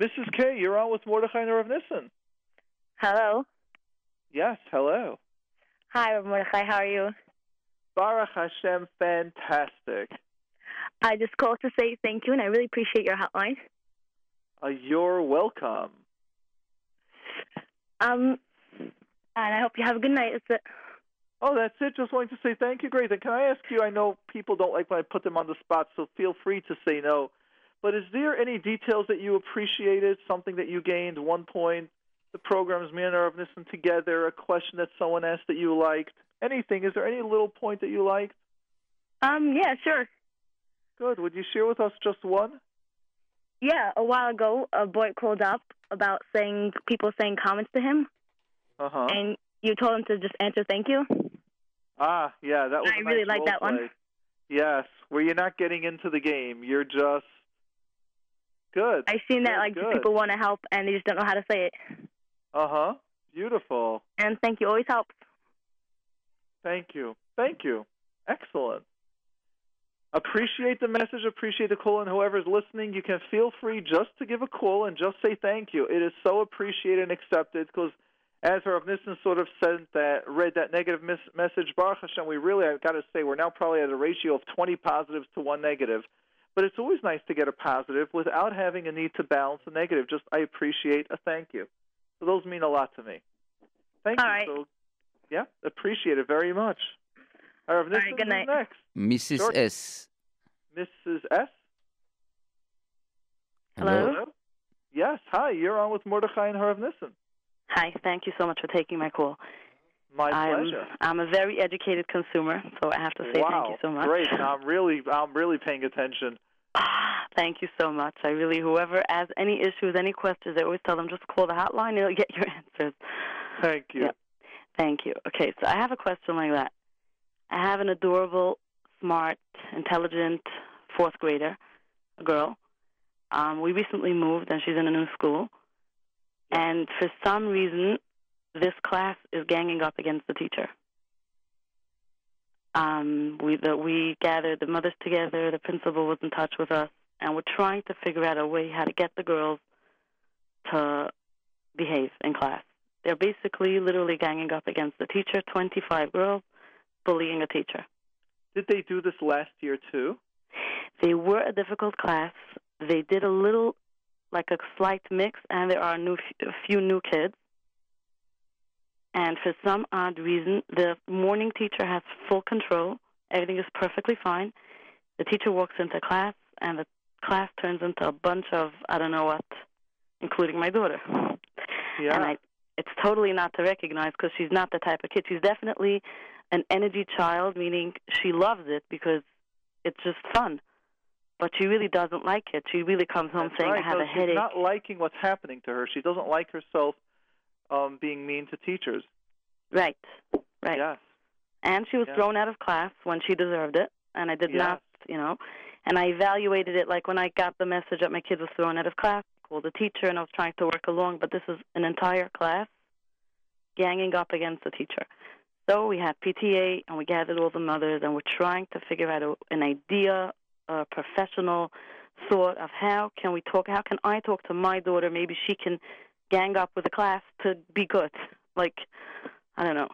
Mrs. K, you're on with Mordechai and Rav Nissen. Hello. Yes, hello. Hi, Mordechai. How are you? Baruch Hashem, fantastic. I just called to say thank you, and I really appreciate your hotline. Uh, you're welcome. Um, and I hope you have a good night. It. Oh, that's it. Just wanting to say thank you. Great. And can I ask you? I know people don't like when I put them on the spot, so feel free to say no. But is there any details that you appreciated? Something that you gained? One point, the programs and Rav Nissen together, a question that someone asked that you liked, anything? Is there any little point that you liked? Um, yeah, sure. Good. Would you share with us just one? Yeah, a while ago, a boy called up about saying people saying comments to him, Uh huh. and you told him to just answer thank you. Ah, yeah, that was. I a really like that one. Yes, where you're not getting into the game, you're just good. I've seen that Good, like people want to help and they just don't know how to say it. Uh huh. Beautiful. And thank you always helps. Thank you. Thank you. Excellent. Appreciate the message, appreciate the call, and whoever's listening, you can feel free just to give a call and just say thank you. It is so appreciated and accepted because, as Rav Nissen sort of said that, read that negative mis- message, Baruch Hashem, we really, I've got to say, we're now probably at a ratio of 20 positives to one negative. But it's always nice to get a positive without having a need to balance the negative. Just, I appreciate a thank you. So those mean a lot to me. Thank All you. right. So, yeah, appreciate it very much. All right, right, good night. next? Mrs. Sure. S. Mrs. S. Hello? Yes. Hi. You're on with Mordechai and Harav Nissen. Hi, thank you so much for taking my call. My I'm, pleasure. I'm a very educated consumer, so I have to say wow. thank you so much. Great. [laughs] I'm really, I'm really paying attention. Ah, thank you so much. I really, whoever has any issues, any questions, I always tell them just call the hotline and you'll get your [laughs] answers. Thank you. Yeah. Thank you. Okay, so I have a question like that. I have an adorable, smart, intelligent fourth grader, a girl. Um, we recently moved and she's in a new school. And for some reason, this class is ganging up against the teacher. Um, we the, we gathered the mothers together. The principal was in touch with us, and we're trying to figure out a way how to get the girls to behave in class. They're basically literally ganging up against the teacher. Twenty-five girls bullying a teacher. Did they do this last year too? They were a difficult class. They did a little, like a slight mix, and there are new, a few new kids. And for some odd reason, the morning teacher has full control. Everything is perfectly fine. The teacher walks into class, and the class turns into a bunch of I don't know what, including my daughter. Yeah. And I, it's totally not to recognize because she's not the type of kid. She's definitely an energy child, meaning she loves it because it's just fun. But she really doesn't like it. She really comes home That's saying, right. "I have no, a she's headache." not liking what's happening to her. She doesn't like herself um, being mean to teachers. Right, right. Yes. And she was Yeah. thrown out of class when she deserved it, and I did Yes. not, you know. And I evaluated it like when I got the message that my kid was thrown out of class. Called the teacher, and I was trying to work along, but this is an entire class ganging up against the teacher. So we had PTA, and we gathered all the mothers, and we're trying to figure out a, an idea, a professional thought of how can we talk, how can I talk to my daughter? Maybe she can gang up with the class to be good. Like, I don't know.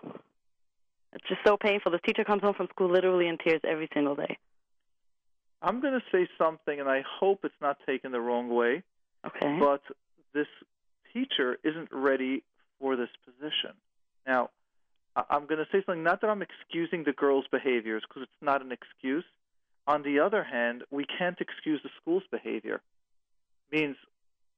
It's just so painful. This teacher comes home from school literally in tears every single day. I'm going to say something, and I hope it's not taken the wrong way, Okay. but this teacher isn't ready for this position. Now, I'm going to say something, not that I'm excusing the girl's behaviors, because it's not an excuse. On the other hand, we can't excuse the school's behavior. Means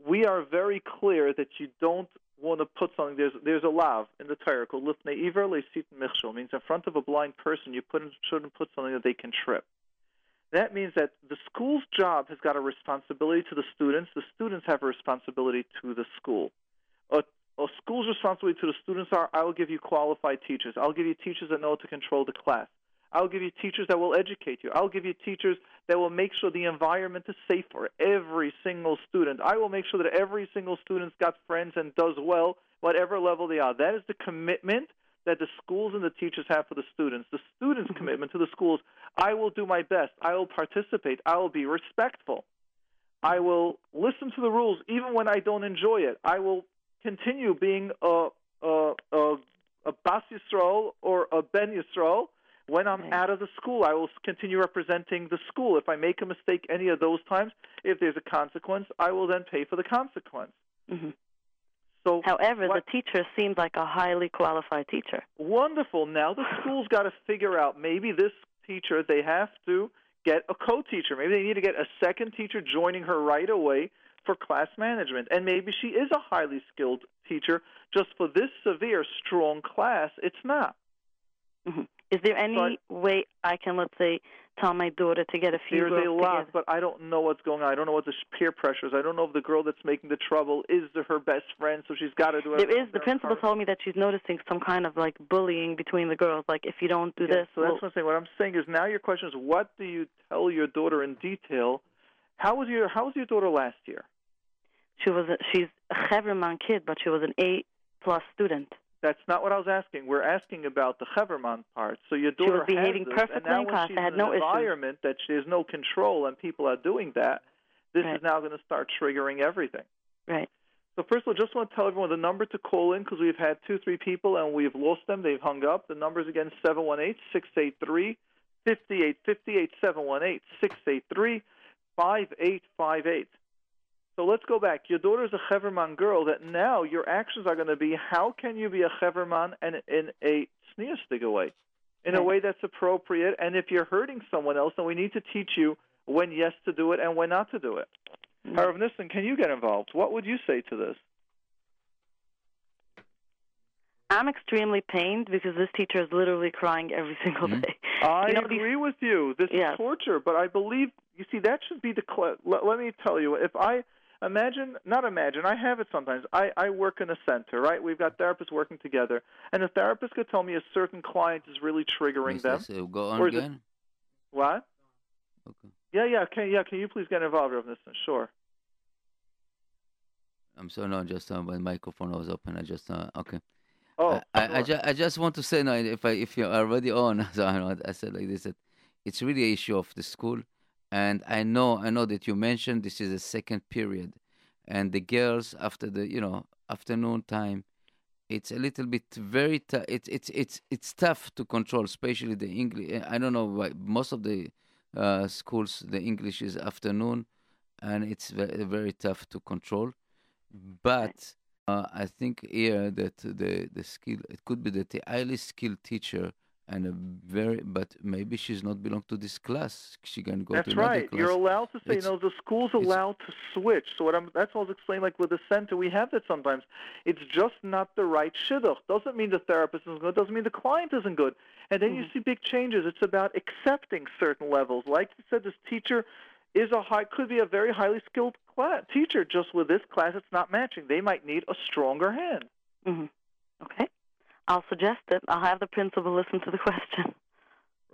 we are very clear that you don't want to put something. There's there's a lav in the Torah called lifnei iver leisit michshol. Means in front of a blind person, you put shouldn't put something that they can trip. That means that the school's job has got a responsibility to the students. The students have a responsibility to the school. A school's responsibility to the students are I will give you qualified teachers. I'll give you teachers that know how to control the class. I'll give you teachers that will educate you. I'll give you teachers that will make sure the environment is safe for every single student. I will make sure that every single student's got friends and does well, whatever level they are. That is the commitment that the schools and the teachers have for the students. The students' mm-hmm. commitment to the schools, I will do my best. I will participate. I will be respectful. I will listen to the rules even when I don't enjoy it. I will continue being a a a, a Bas Yisrael or a Ben Yisrael. When I'm Right. out of the school, I will continue representing the school. If I make a mistake any of those times, if there's a consequence, I will then pay for the consequence. hmm So However, what- the teacher seems like a highly qualified teacher. Wonderful. Now the school's got to figure out maybe this teacher they have to get a co-teacher. Maybe they need to get a second teacher joining her right away for class management. And maybe she is a highly skilled teacher. Just for this severe, strong class, it's not. hmm Is there any But- way I can, let's say, tell my daughter to get a few There's a lot, together? but I don't know what's going on. I don't know what the peer pressures. I don't know if the girl that's making the trouble is the, her best friend, so she's got to do it. There is. The principal told me that she's noticing some kind of like bullying between the girls. Like if you don't do Yeah, this, so that's we'll- what I'm saying. What I'm saying is now your question is what do you tell your daughter in detail? How was your How was your daughter last year? She was a, she's a Heverman kid, but she was an A plus student. That's not what I was asking. We're asking about the Heverman part. So your daughter she was behaving this, perfectly and now in class. she's I had in no an environment issues. that there's no control and people are doing that, this right. is now going to start triggering everything. Right. So first of all, just want to tell everyone the number to call in because we've had two, three people and we've lost them. They've hung up. The number is again 718-683-5858, 718-683-5858. So let's go back. Your daughter's a Heverman girl. That now your actions are going to be how can you be a Heverman and in a sneer stick away, in a way that's appropriate. And if you're hurting someone else, then we need to teach you when yes to do it and when not to do it. Mhm. Harav Nissen, can you get involved? What would you say to this? I'm extremely pained because this teacher is literally crying every [laughs] single Mhm. day. I You know, these- agree with you. This Yes. is torture, but I believe you see that should be the. Cl- let, let me tell you, if I imagine, not imagine, I have it sometimes. I I work in a center, right? We've got therapists working together, and a therapist could tell me a certain client is really triggering Yes, them. uh, go on is it- again. What? Okay. Yeah, yeah, can yeah, can you please get involved in this? Sure. I'm sorry, no, just uh, my microphone was open. I just uh, okay. Oh, I, I, sure. ju- I just want to say now, if I if you're already on, [laughs] so I, know, I said like this that it's really an issue of the school, and I know I know that you mentioned this is a second period, and the girls after the you know afternoon time, it's a little bit very tough. It's it's it's it's tough to control, especially the English. I don't know why most of the uh, schools the English is afternoon, and it's very very tough to control, but. Uh, I think here that the the skill it could be that the highly skilled teacher and a very but maybe she's not belong to this class. She can go That's to another right. class. You're allowed to say It's- no. The school's allowed to switch. So what I'm that's what I was explaining. Like with the center, we have that sometimes. It's just not the right shidduch. Doesn't mean the therapist isn't good. Doesn't mean the client isn't good. And then you see big changes. It's about accepting certain levels. Like you said, this teacher is a high could be a very highly skilled class, teacher. Just with this class, it's not matching. They might need a stronger hand. hmm Okay. I'll suggest it. I'll have the principal listen to the question.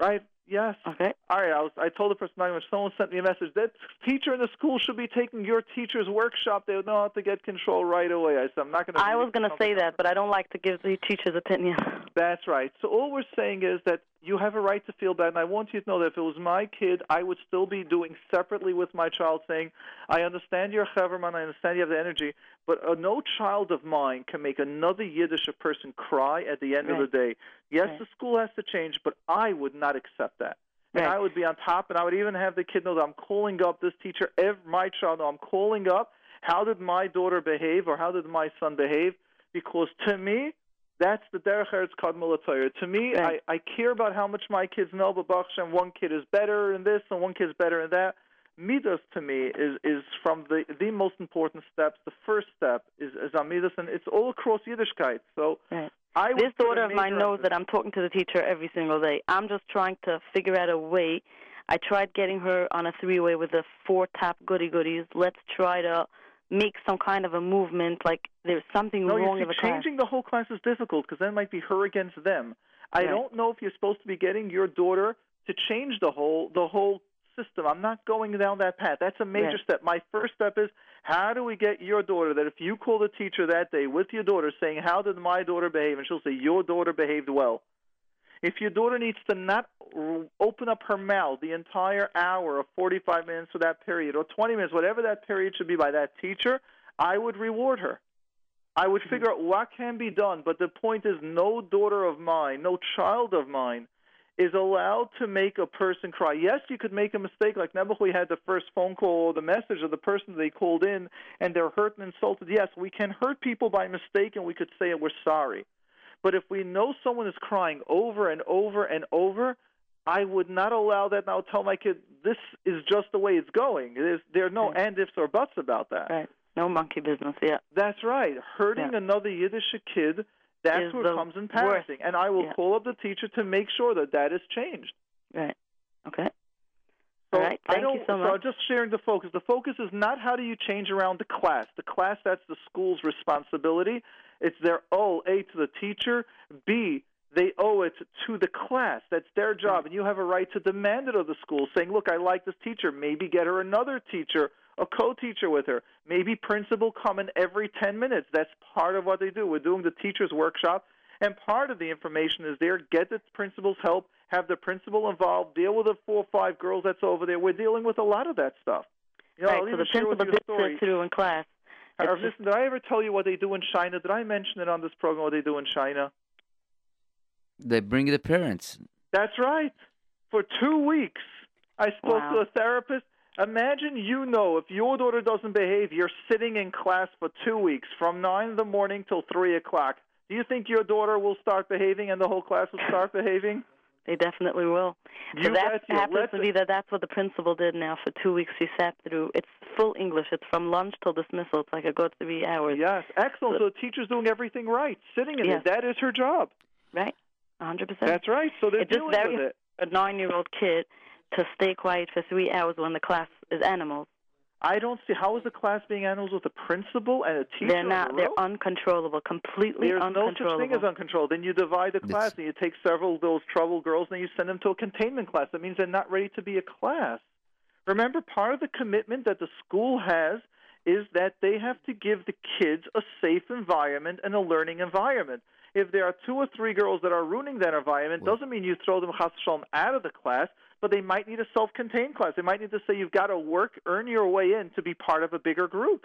Right? Yes. Okay. All right, I was. I told the person not. Someone sent me a message. That teacher in the school should be taking your teacher's workshop. They would know how to get control right away. I said, I'm not going to. I was going to say that, but I don't like to give the teacher's opinion. [laughs] That's right. So all we're saying is that you have a right to feel bad, and I want you to know that if it was my kid, I would still be doing separately with my child, saying, I understand you're Heverman, I understand you have the energy, but uh, no child of mine can make another Yiddish person cry at the end Right. of the day. Yes, Right. the school has to change, but I would not accept that. And I would be on top, and I would even have the kid know that I'm calling up this teacher, every, my child know I'm calling up. How did my daughter behave, or how did my son behave? Because to me, that's the derech eretz Torah. To me, Right. I, I care about how much my kids know, but Baruch Hashem, one kid is better in this, and one kid's better in that. Middos to me is is from the the most important steps. The first step is is on Middos, and it's all across Yiddishkeit. So Right. I This daughter of mine knows that I'm talking to the teacher every single day. I'm just trying to figure out a way. I tried getting her on a three-way with the four top goody goodies. Let's try to make some kind of a movement. Like there's something No, wrong with the class. changing the whole class is difficult because then it might be her against them. I Right. don't know if you're supposed to be getting your daughter to change the whole the whole system. I'm not going down that path. That's a major Right. step. My first step is how do we get your daughter that if you call the teacher that day with your daughter saying how did my daughter behave and she'll say your daughter behaved well. If your daughter needs to not open up her mouth the entire hour or 45 minutes for that period or 20 minutes, whatever that period should be by that teacher, I would reward her. I would mm-hmm. figure out what can be done, but the point is no daughter of mine, no child of mine is allowed to make a person cry. Yes, you could make a mistake like Nebuchadnezzar had the first phone call or the message of the person they called in and they're hurt and insulted. Yes, we can hurt people by mistake and we could say we're sorry. But if we know someone is crying over and over and over, I would not allow that and I'll tell my kid this is just the way it's going. It is, there are no Right. and ifs or buts about that. Right. No monkey business. Yeah. That's right. Hurting Yeah. another Yiddish kid, that's what comes in worst. passing. And I will Yeah. call up the teacher to make sure that that is changed. Right. Okay. So All right. I Thank you so much. I'm just sharing the focus. The focus is not how do you change around the class. The class, that's the school's responsibility. It's their O, A, to the teacher. B, they owe it to the class. That's their job. And you have a right to demand it of the school, saying, look, I like this teacher. Maybe get her another teacher, a co-teacher with her. Maybe principal come in every 10 minutes. That's part of what they do. We're doing the teacher's workshop. And part of the information is there. Get the principal's help. Have the principal involved. Deal with the four or five girls that's over there. We're dealing with a lot of that stuff. You know, right. I'll So the share with principal you a did story. sit through in class. Uh, It's listen, did I ever tell you what they do in China? Did I mention it on this program? What they do in China? They bring the parents. That's right. For two weeks, I spoke Wow. to a therapist. Imagine you know if your daughter doesn't behave, you're sitting in class for two weeks from nine in the morning till three o'clock. Do you think your daughter will start behaving and the whole class will start behaving? They definitely will. You so that happens to be that that's what the principal did now for two weeks. She sat through. It's full English. It's from lunch till dismissal. It's like a good three hours. Yes, excellent. So the teacher's doing everything right, sitting in Yes. it. That is her job. Right? A hundred percent. That's right. So they're It's dealing very with it. a nine-year-old kid to stay quiet for three hours when the class is animals. I don't see how is the class being animals with a principal and a teacher. They're not. a They're uncontrollable. Completely There's no such thing as uncontrolled. Then you divide the This- class and you take several of those troubled girls and then you send them to a containment class. That means they're not ready to be a class. Remember, part of the commitment that the school has is that they have to give the kids a safe environment and a learning environment. If there are two or three girls that are ruining that environment, Well- doesn't mean you throw them chas out of the class, but they might need a self-contained class. They might need to say you've got to work, earn your way in to be part of a bigger group.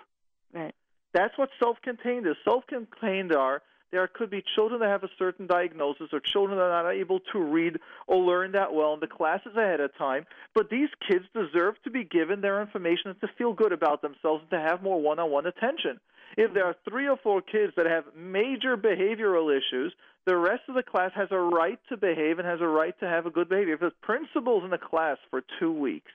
Right. That's what self-contained is. Self-contained are there could be children that have a certain diagnosis or children that are not able to read or learn that well in the classes ahead of time. But these kids deserve to be given their information and to feel good about themselves and to have more one-on-one attention. If there are three or four kids that have major behavioral issues, the rest of the class has a right to behave and has a right to have a good behavior. If the principal's in the class for two weeks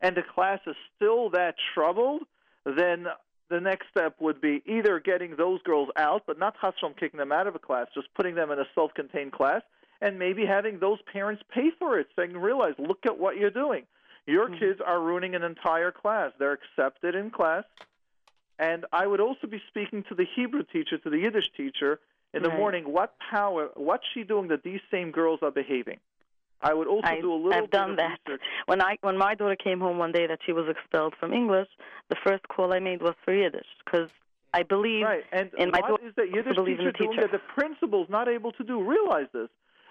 and the class is still that troubled, then the next step would be either getting those girls out, but not Hashem kicking them out of a class, just putting them in a self-contained class, and maybe having those parents pay for it, saying, realize, look at what you're doing. Your Mhm. kids are ruining an entire class. They're accepted in class. And I would also be speaking to the Hebrew teacher, to the Yiddish teacher in the Right. morning, what power, what's she doing that these same girls are behaving? I would also I- do a little I've bit done of that. research. When I when my daughter came home one day that she was expelled from English, the first call I made was for Yiddish because I believe Right, and in my daughter is that Yiddish in teacher doing that the principal's not able to do? Realize this.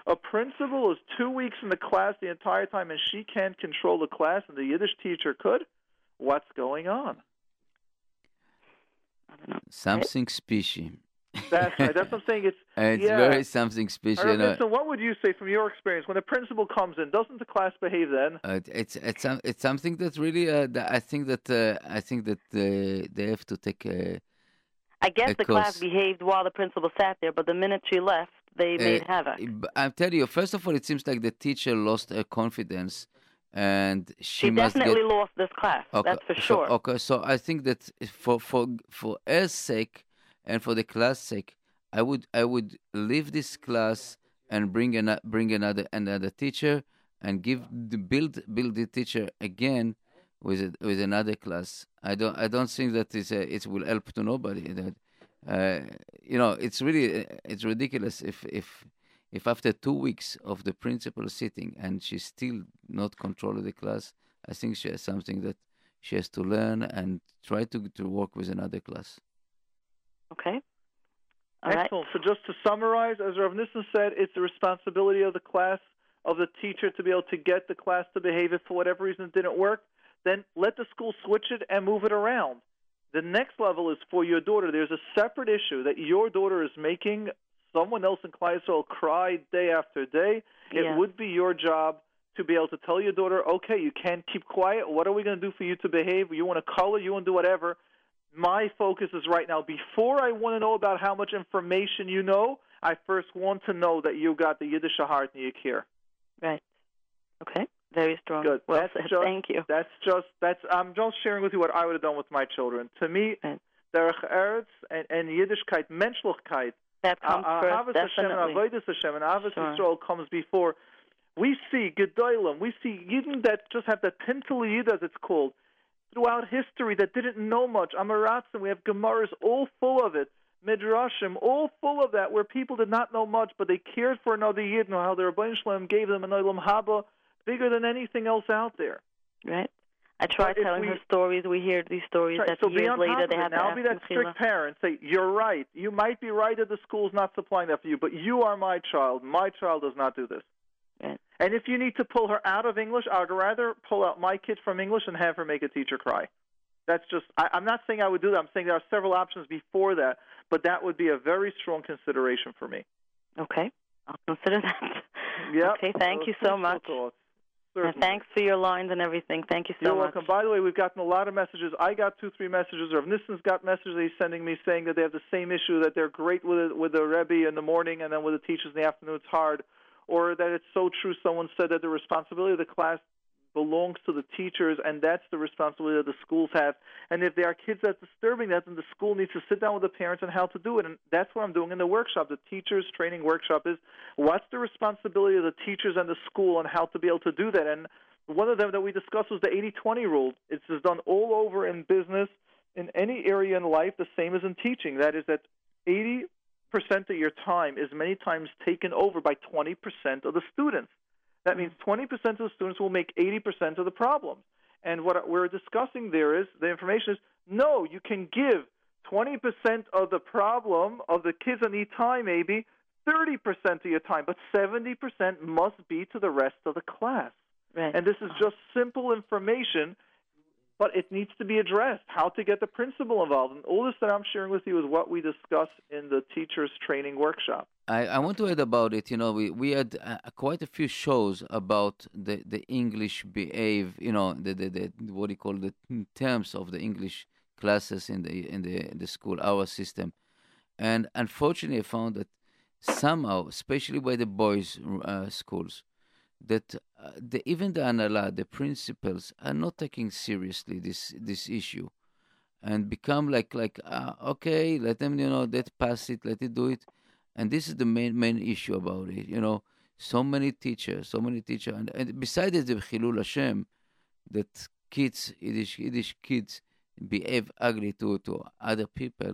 A principal is two weeks in the class the entire time, and she can't control the class, and the Yiddish teacher could. What's going on? I don't know. Something special. That's right. That's what I'm saying. It's [laughs] it's yeah. very something special. All you right, know. so what would you say from your experience when the principal comes in? Doesn't the class behave then? Uh, it's it's it's something that really uh, that I think that uh, I think that uh, they have to take a I guess Of the class behaved while the principal sat there, but the minute she left, they made Uh, havoc. I'm telling you, first of all, it seems like the teacher lost her confidence, and she, She definitely get. lost this class. Okay, That's for so- sure. okay, so I think that for for for her sake and for the class sake, I would I would leave this class and bring an, bring another another teacher and give the build build the teacher again with a, with another class. I don't I don't think that is a, it will help to nobody. That uh, you know it's really it's ridiculous if if if after two weeks of the principal sitting and she's still not controlling the class, I think she has something that she has to learn and try to to work with another class. Okay. All right. Excellent. So just to summarize, as Rav Nissen said, it's the responsibility of the class, of the teacher to be able to get the class to behave. If for whatever reason it didn't work, then let the school switch it and move it around. The next level is for your daughter. There's a separate issue that your daughter is making someone else in Yisrael cry day after day. It Yeah. would be your job to be able to tell your daughter, okay, you can't keep quiet. What are we going to do for you to behave? You want to color, you want to do whatever. My focus is right now. Before I want to know about how much information you know, I first want to know that you got the Yiddish heart and you care. Right. Okay. Very strong. Good. Well That's said. just- Thank you. That's just that's. I'm just sharing with you what I would have done with my children. To me, Right. derech eretz and, and Yiddishkeit, Menschlichkeit, That comes uh, first, Hashem definitely. Avodas Hashem and Ahavas Sure. Yisrael comes before. We see Gedolim, we see Yidden that just have that Pintel Yid, as it's called, throughout history that didn't know much. Amaratzim, we have Gemaras all full of it. Midrashim, all full of that, where people did not know much, but they cared for another Yid, and how the Ribbono Shel Olam gave them an Olam Haba bigger than anything else out there. Right. I try But telling we- her stories. We hear these stories Right, that so years later they have to Now ask be that Mechila. strict parent. Say, you're right. You might be right that the school's not supplying that for you, but you are my child. My child does not do this. Right. And if you need to pull her out of English, I'd rather pull out my kid from English and have her make a teacher cry. That's just, I, I'm not saying I would do that. I'm saying there are several options before that, but that would be a very strong consideration for me. Okay. I'll consider that. Yep. [laughs] Okay. Thank Those you so much. thoughts. And thanks for your lines and everything. Thank you so You're much. welcome. By the way, we've gotten a lot of messages. I got two, three messages. Rav Nissen's got messages he's sending me saying that they have the same issue, that they're great with with the Rebbe in the morning and then with the teachers in the afternoon it's hard, or that it's so true. Someone said that the responsibility of the class belongs to the teachers, and that's the responsibility that the schools have. And if there are kids that's disturbing that, then the school needs to sit down with the parents on how to do it. And that's what I'm doing in the workshop. The teachers training workshop is what's the responsibility of the teachers and the school on how to be able to do that. And one of them that we discussed was the 80-20 rule. It's done all over in business, in any area in life, the same as in teaching. That is that 80 percent of your time is many times taken over by 20% of the students. That means 20% of the students will make 80% of the problems. And what we're discussing there is the information is no, you can give 20% of the problem of the kids that need time, maybe 30% of your time, but 70% must be to the rest of the class. Right. And this is just simple information, but it needs to be addressed. How to get the principal involved. And all this that I'm sharing with you is what we discuss in the teachers training workshop. I, I want to add about it. You know, we we had uh, quite a few shows about the, the English behave. You know, the, the, the what do you call the terms of the English classes in the in the the school, our system, and unfortunately, I found that somehow, especially by the boys' uh, schools, that uh, the, even the hanhala, the principals, are not taking seriously this this issue, and become like like uh, okay, let them you know let pass it, let it do it and this is the main main issue about it. You know, so many teachers, so many teachers, and, and besides the Chilul Hashem, that kids, Yiddish Yiddish kids, behave ugly to to other people,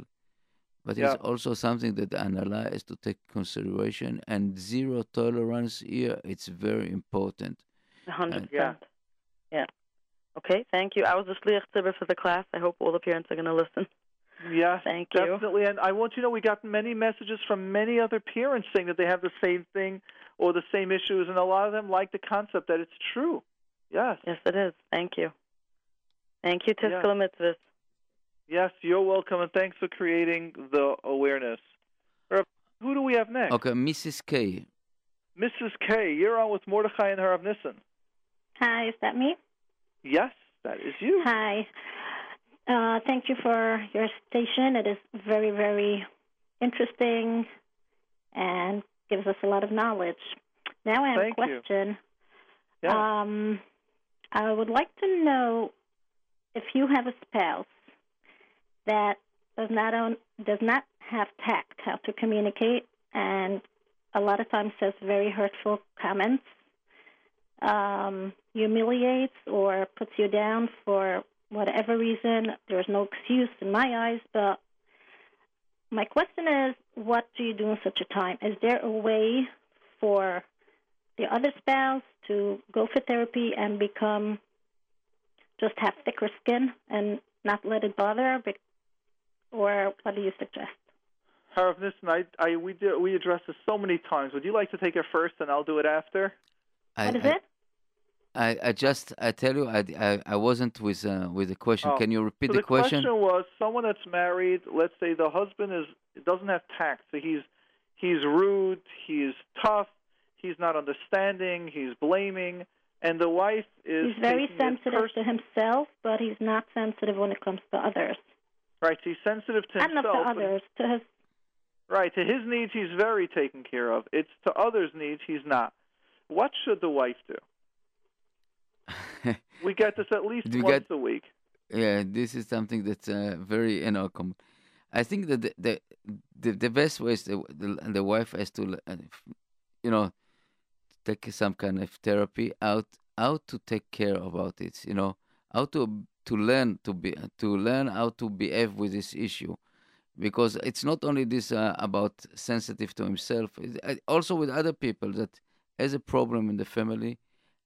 but Yeah. it's also something that the Hanhala has to take consideration and zero tolerance here. It's very important. A hundred Yeah. percent. Yeah. Okay, thank you. I was the shliach tzibur for the class. I hope all the parents are going to listen. Yes, Thank you. definitely. And I want you to know we got many messages from many other parents saying that they have the same thing or the same issues, and a lot of them like the concept that it's true. Yes, Yes, it is. Thank you. Thank you, Yeah. Tizku L'mitzvos. Yes, you're welcome, and thanks for creating the awareness. Who do we have next? Okay, Mrs. K. Mrs. K, you're on with Mordechai and Harav Nissen. Hi, is that me? Yes, that is you. Hi. Uh, thank you for your station. It is very, very interesting and gives us a lot of knowledge. Now I have Thank a you. question. Yeah. Um, I would like to know if you have a spouse that does not own, does not have tact how to communicate, and a lot of times says very hurtful comments, um, humiliates or puts you down for whatever reason. There's no excuse in my eyes, but my question is, what do you do in such a time? Is there a way for the other spouse to go for therapy and become just have thicker skin and not let it bother Or what do you suggest? Harav Nissen, I, I, we, do, we addressed this so many times. Would you like to take it first, and I'll do it after? I, What is I, it? I, I just I tell you I, I, I wasn't with uh, with the question. Oh. Can you repeat so the, the question was someone that's married. Let's say the husband is doesn't have tact, so he's he's rude, he's tough, he's not understanding, he's blaming, and the wife is He's very sensitive pers- to himself, but he's not sensitive when it comes to others. Right. He's sensitive to Not enough himself. to but- others, to his right. To his needs, he's very taken care of. It's to others' needs, he's not. What should the wife do? [laughs] We get this at least We once get- a week. Yeah, this is something that's uh, very you know common. I think that the the the, the best way is the, the the wife has to uh, you know take some kind of therapy out how to take care about it. You know how to to learn to be to learn how to behave with this issue because it's not only this uh, about sensitive to himself uh, also with other people that has a problem in the family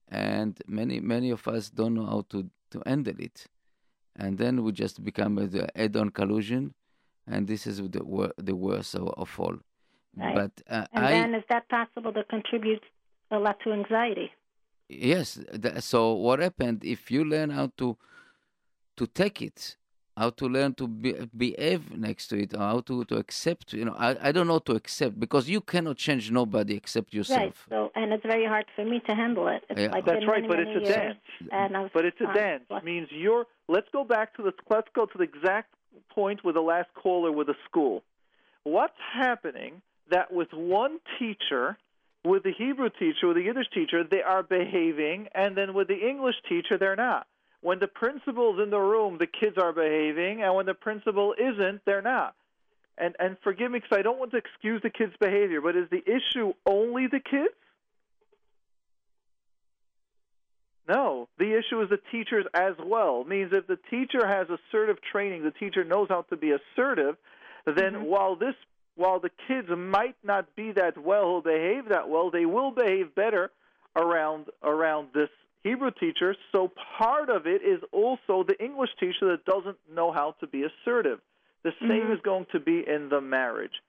and many many of us don't know how to to handle it and then we just become a the add-on collusion and this is the wor- the worst of, of all Right. but uh, And i then is that possible to contribute a lot to anxiety? yes th- so what happened if you learn how to to take it how to learn to be, behave next to it or how to, to accept you know I, I don't know to accept because you cannot change nobody except yourself. Right. yourself So, and it's very hard for me to handle it. It's Yeah. like That's right, many, but many it's a years, dance. And I've, But it's a dance. lost- Means you're. Let's go back to the. Let's go to the exact point with the last caller with the school. What's happening that with one teacher, With the Hebrew teacher, with the Yiddish teacher, they are behaving, and then with the English teacher, they're not. When the principal's in the room, the kids are behaving, and when the principal isn't, they're not. And and forgive me because I don't want to excuse the kids' behavior, but is the issue only the kids? No, the issue is the teachers as well. It means if the teacher has assertive training, the teacher knows how to be assertive, then Mm-hmm. while this while the kids might not be that well or behave that well, they will behave better around around this Hebrew teacher. So part of it is also the English teacher that doesn't know how to be assertive. The same Mhm. is going to be in the marriage.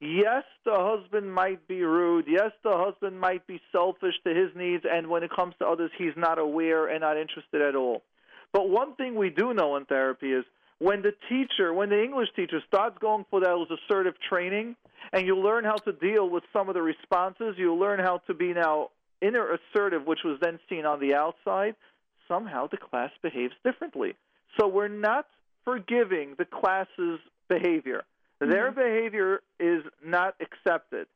Yes, the husband might be rude. Yes, the husband might be selfish to his needs, and when it comes to others, he's not aware and not interested at all. But one thing we do know in therapy is when the teacher, when the English teacher starts going for those assertive training, and you learn how to deal with some of the responses, you learn how to be now inner assertive, which was then seen on the outside, somehow the class behaves differently. So we're not forgiving the class's behavior. Their behavior is not accepted.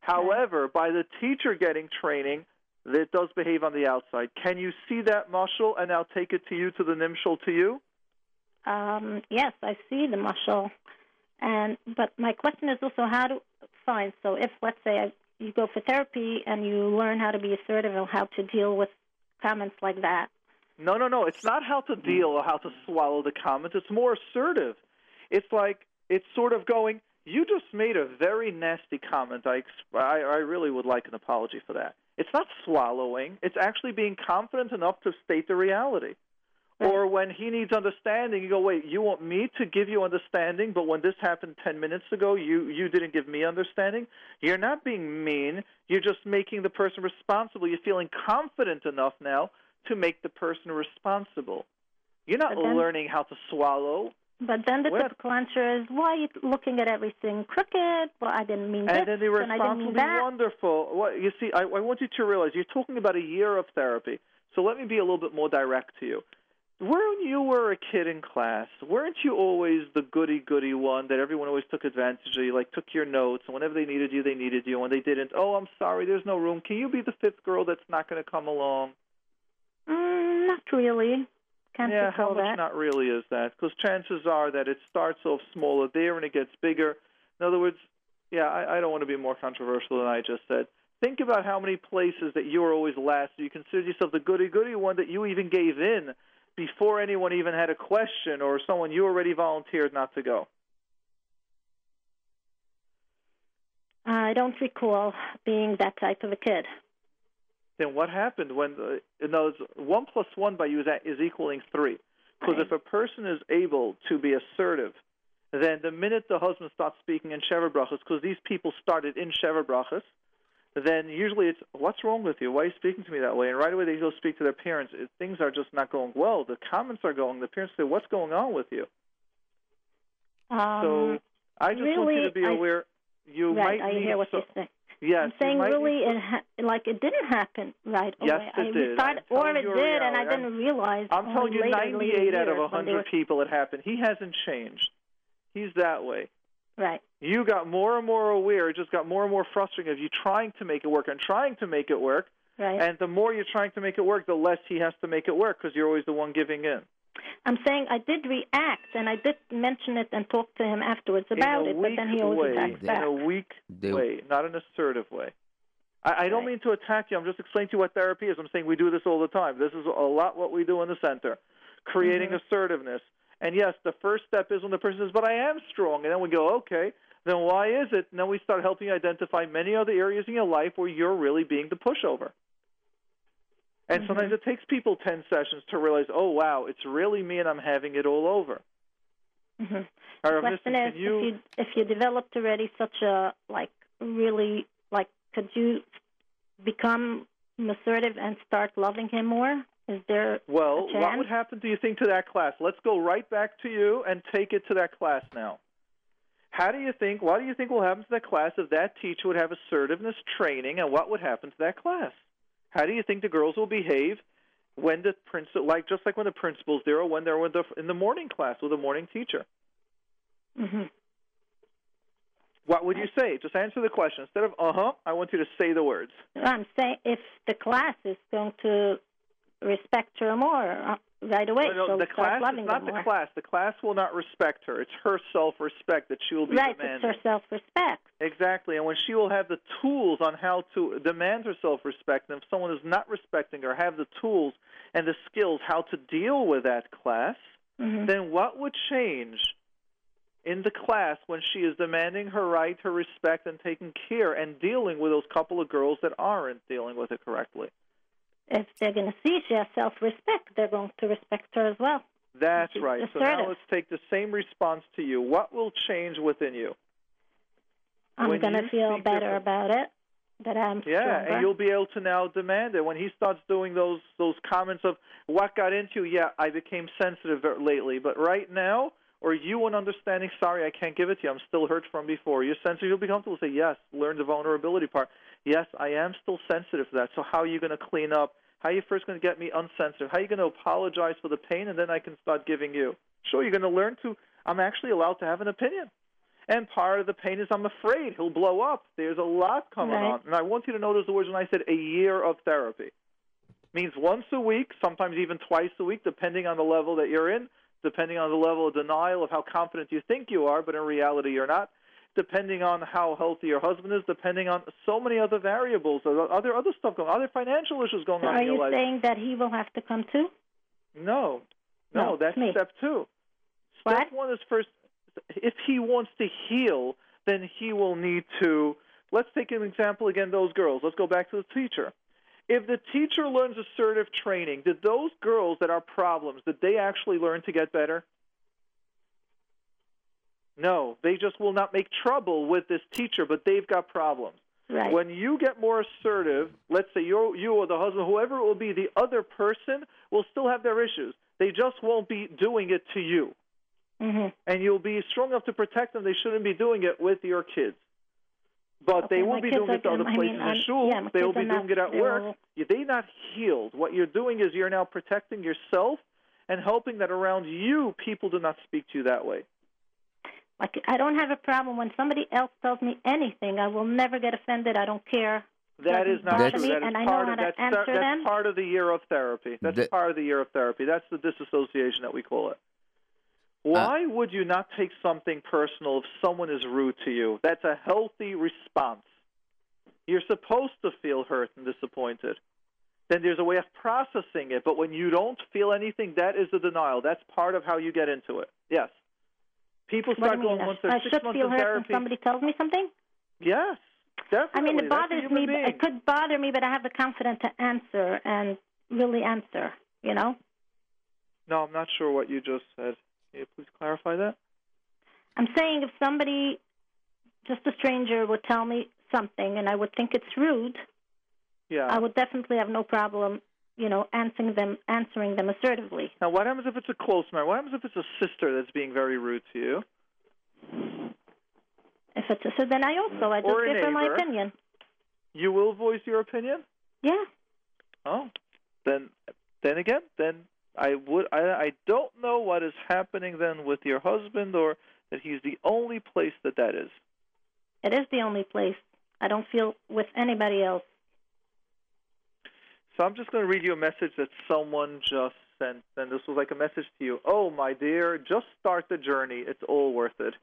However, by the teacher getting training, it does behave on the outside. Can you see that, mashal? And I'll take it to you, to the nimshal, to you. Um, yes, I see the mashal, and but my question is also how to find. So if let's say I, you go for therapy and you learn how to be assertive and how to deal with comments like that. No, no, no. It's not how to deal or how to swallow the comments. It's more assertive. It's like it's sort of going. You just made a very nasty comment. I, I, I really would like an apology for that. It's not swallowing. It's actually being confident enough to state the reality. Or when he needs understanding, you go, wait, you want me to give you understanding, but when this happened 10 minutes ago, you, you didn't give me understanding? You're not being mean. You're just making the person responsible. You're feeling confident enough now to make the person responsible. You're not then- learning how to swallow. But then the Well- typical answer is, "Why are you looking at everything crooked? Well, I didn't mean And this, then the and I didn't response mean that." wonderful. What, you see, I, I want you to realize you're talking about a year of therapy. So let me be a little bit more direct to you. When you were a kid in class, weren't you always the goody goody one that everyone always took advantage of? You like took your notes, and whenever they needed you, they needed you. When they didn't, oh, I'm sorry, there's no room. Can you be the fifth girl that's not going to come along? Mm, not really. Can't yeah, how much that. not really is that? Because chances are that it starts off smaller there and it gets bigger. In other words, yeah, I, I don't want to be more controversial than I just said. Think about how many places that you were always last. You consider yourself the goody goody one that you even gave in before anyone even had a question or someone you already volunteered not to go. I don't recall being that type of a kid. Then what happened when the, in other words, one plus one by you is, is equaling three? Because Right. if a person is able to be assertive, then the minute the husband starts speaking in Sheva Brachas, because these people started in Sheva Brachas, then usually it's, what's wrong with you? Why are you speaking to me that way? And right away they go speak to their parents. If things are just not going well. The comments are going. The parents say, what's going on with you? Um, so I just want you to be I- aware. You right, might I need hear what so- you're saying. Yes, I'm you saying really, need it ha- like it didn't happen right Yes, away. it I did. I'm or it you did, and I didn't realize. I'm telling you, later, later 98 out of years 100 were- people it happened. He hasn't changed. He's that way. Right. You got more and more aware. It just got more and more frustrating of you trying to make it work and trying to make it work. Right. And the more you're trying to make it work, the less he has to make it work because you're always the one giving in. I'm saying I did react, and I did mention it and talk to him afterwards about it, but then he always way, attacks in a weak They- way, not an assertive way. I, I don't mean to attack you. I'm just explaining to you what therapy is. I'm saying we do this all the time. This is a lot what we do in the center, creating Mhm. assertiveness. And yes, the first step is when the person says, "But I am strong," and then we go, "Okay, then why is it?" And then we start helping you identify many other areas in your life where you're really being the pushover. And sometimes it takes people ten sessions to realize, "Oh, wow, it's really me, and I'm having it all over." hmm All The question is, you, if you if you developed already such a like really like, could you become assertive and start loving him more? Is there Well, a what would happen, do you think, to that class? Let's go right back to you and take it to that class now. How do you think, what do you think will happen to that class if that teacher would have assertiveness training, and what would happen to that class? How do you think the girls will behave when the principal, like just like when the principal's there, or when they're with the, in the morning class with a morning teacher? hmm What would you say? Just answer the question. Instead of uh huh, I want you to say the words. I'm saying if the class is going to respect her more uh, right away, No, no, she'll the class is not the more. class. The class will not respect her. It's her self-respect that she will be right, demanding. it's her self-respect. Exactly, and when she will have the tools on how to demand her self-respect, and if someone is not respecting her, have the tools and the skills how to deal with that class, Mhm. then what would change in the class when she is demanding her right, her respect, and taking care and dealing with those couple of girls that aren't dealing with it correctly? If they're going to see she has self-respect, they're going to respect her as well. That's She's right. So now let's take the same response to you. What will change within you? I'm going to feel better different- about it. That I'm Yeah, stronger. and you'll be able to now demand it when he starts doing those those comments of what got into. you, Yeah, I became sensitive lately, but right now, or you and understanding. Sorry, I can't give it to you. I'm still hurt from before. You're sensitive. You'll be comfortable. Say yes. Learn the vulnerability part. Yes, I am still sensitive to that. So how are you going to clean up? How are you first going to get me unsensitive? How are you going to apologize for the pain, and then I can start giving you? Sure, you're going to learn to. I'm actually allowed to have an opinion. And part of the pain is I'm afraid he'll blow up. There's a lot coming Right. on. And I want you to notice the words when I said a year of therapy. Means once a week, sometimes even twice a week, depending on the level that you're in, depending on the level of denial of how confident you think you are, but in reality you're not, depending on how healthy your husband is, depending on so many other variables, other other stuff going, other financial issues going So on are in your you life. saying that he will have to come too? No, no, No, that's me. step two. Step What? one is first. If he wants to heal, then he will need to. Let's take an example again. Those girls. Let's go back to the teacher. If the teacher learns assertive training, did those girls that are problems did they actually learn to get better? No, they just will not make trouble with this teacher, but they've got problems. Right. When you get more assertive, let's say you you or the husband, whoever it will be, the other person will still have their issues. They just won't be doing it to you. hmm And you'll be strong enough to protect them. They shouldn't be doing it with your kids. But they will my be doing it to other I places mean, in shul. yeah, they will be doing not- it at work. all- They're not healed. What you're doing is you're now protecting yourself and helping that around you people do not speak to you that way. Like I don't have a problem when somebody else tells me anything. I will never get offended. I don't care. That Doesn't is true. me, That is and I know part how of to that's, answer that's them. part of the year of therapy. That's The- part of the year of therapy. That's the disassociation that we call it. Uh, Why would you not take something personal if someone is rude to you? That's a healthy response. You're supposed to feel hurt and disappointed. Then there's a way of processing it. But when you don't feel anything, that is the denial. That's part of how you get into it. Yes. People start you mean? once I, they're I six should months feel in hurt therapy. when somebody tells me something. Yes, definitely. I mean, it bothers me. being. It could bother me, but I have the confidence to answer and really answer. You know. No, I'm not sure what you just said. Can you please clarify that? I'm saying if somebody, just a stranger, would tell me something and I would think it's rude, Yeah. I would definitely have no problem, you know, answering them, answering them assertively. Now, what happens if it's a close man? What happens if it's a sister that's being very rude to you? If it's a, so, then I also I just give her my opinion. You will voice your opinion? Yeah. Oh, then, then again, then I would. I, I don't know what is happening then with your husband, or that he's the only place that that is. It is the only place. I don't feel with anybody else. So I'm just going to read you a message that someone just sent, and this was like a message to you. Oh, my dear, just start the journey. It's all worth it.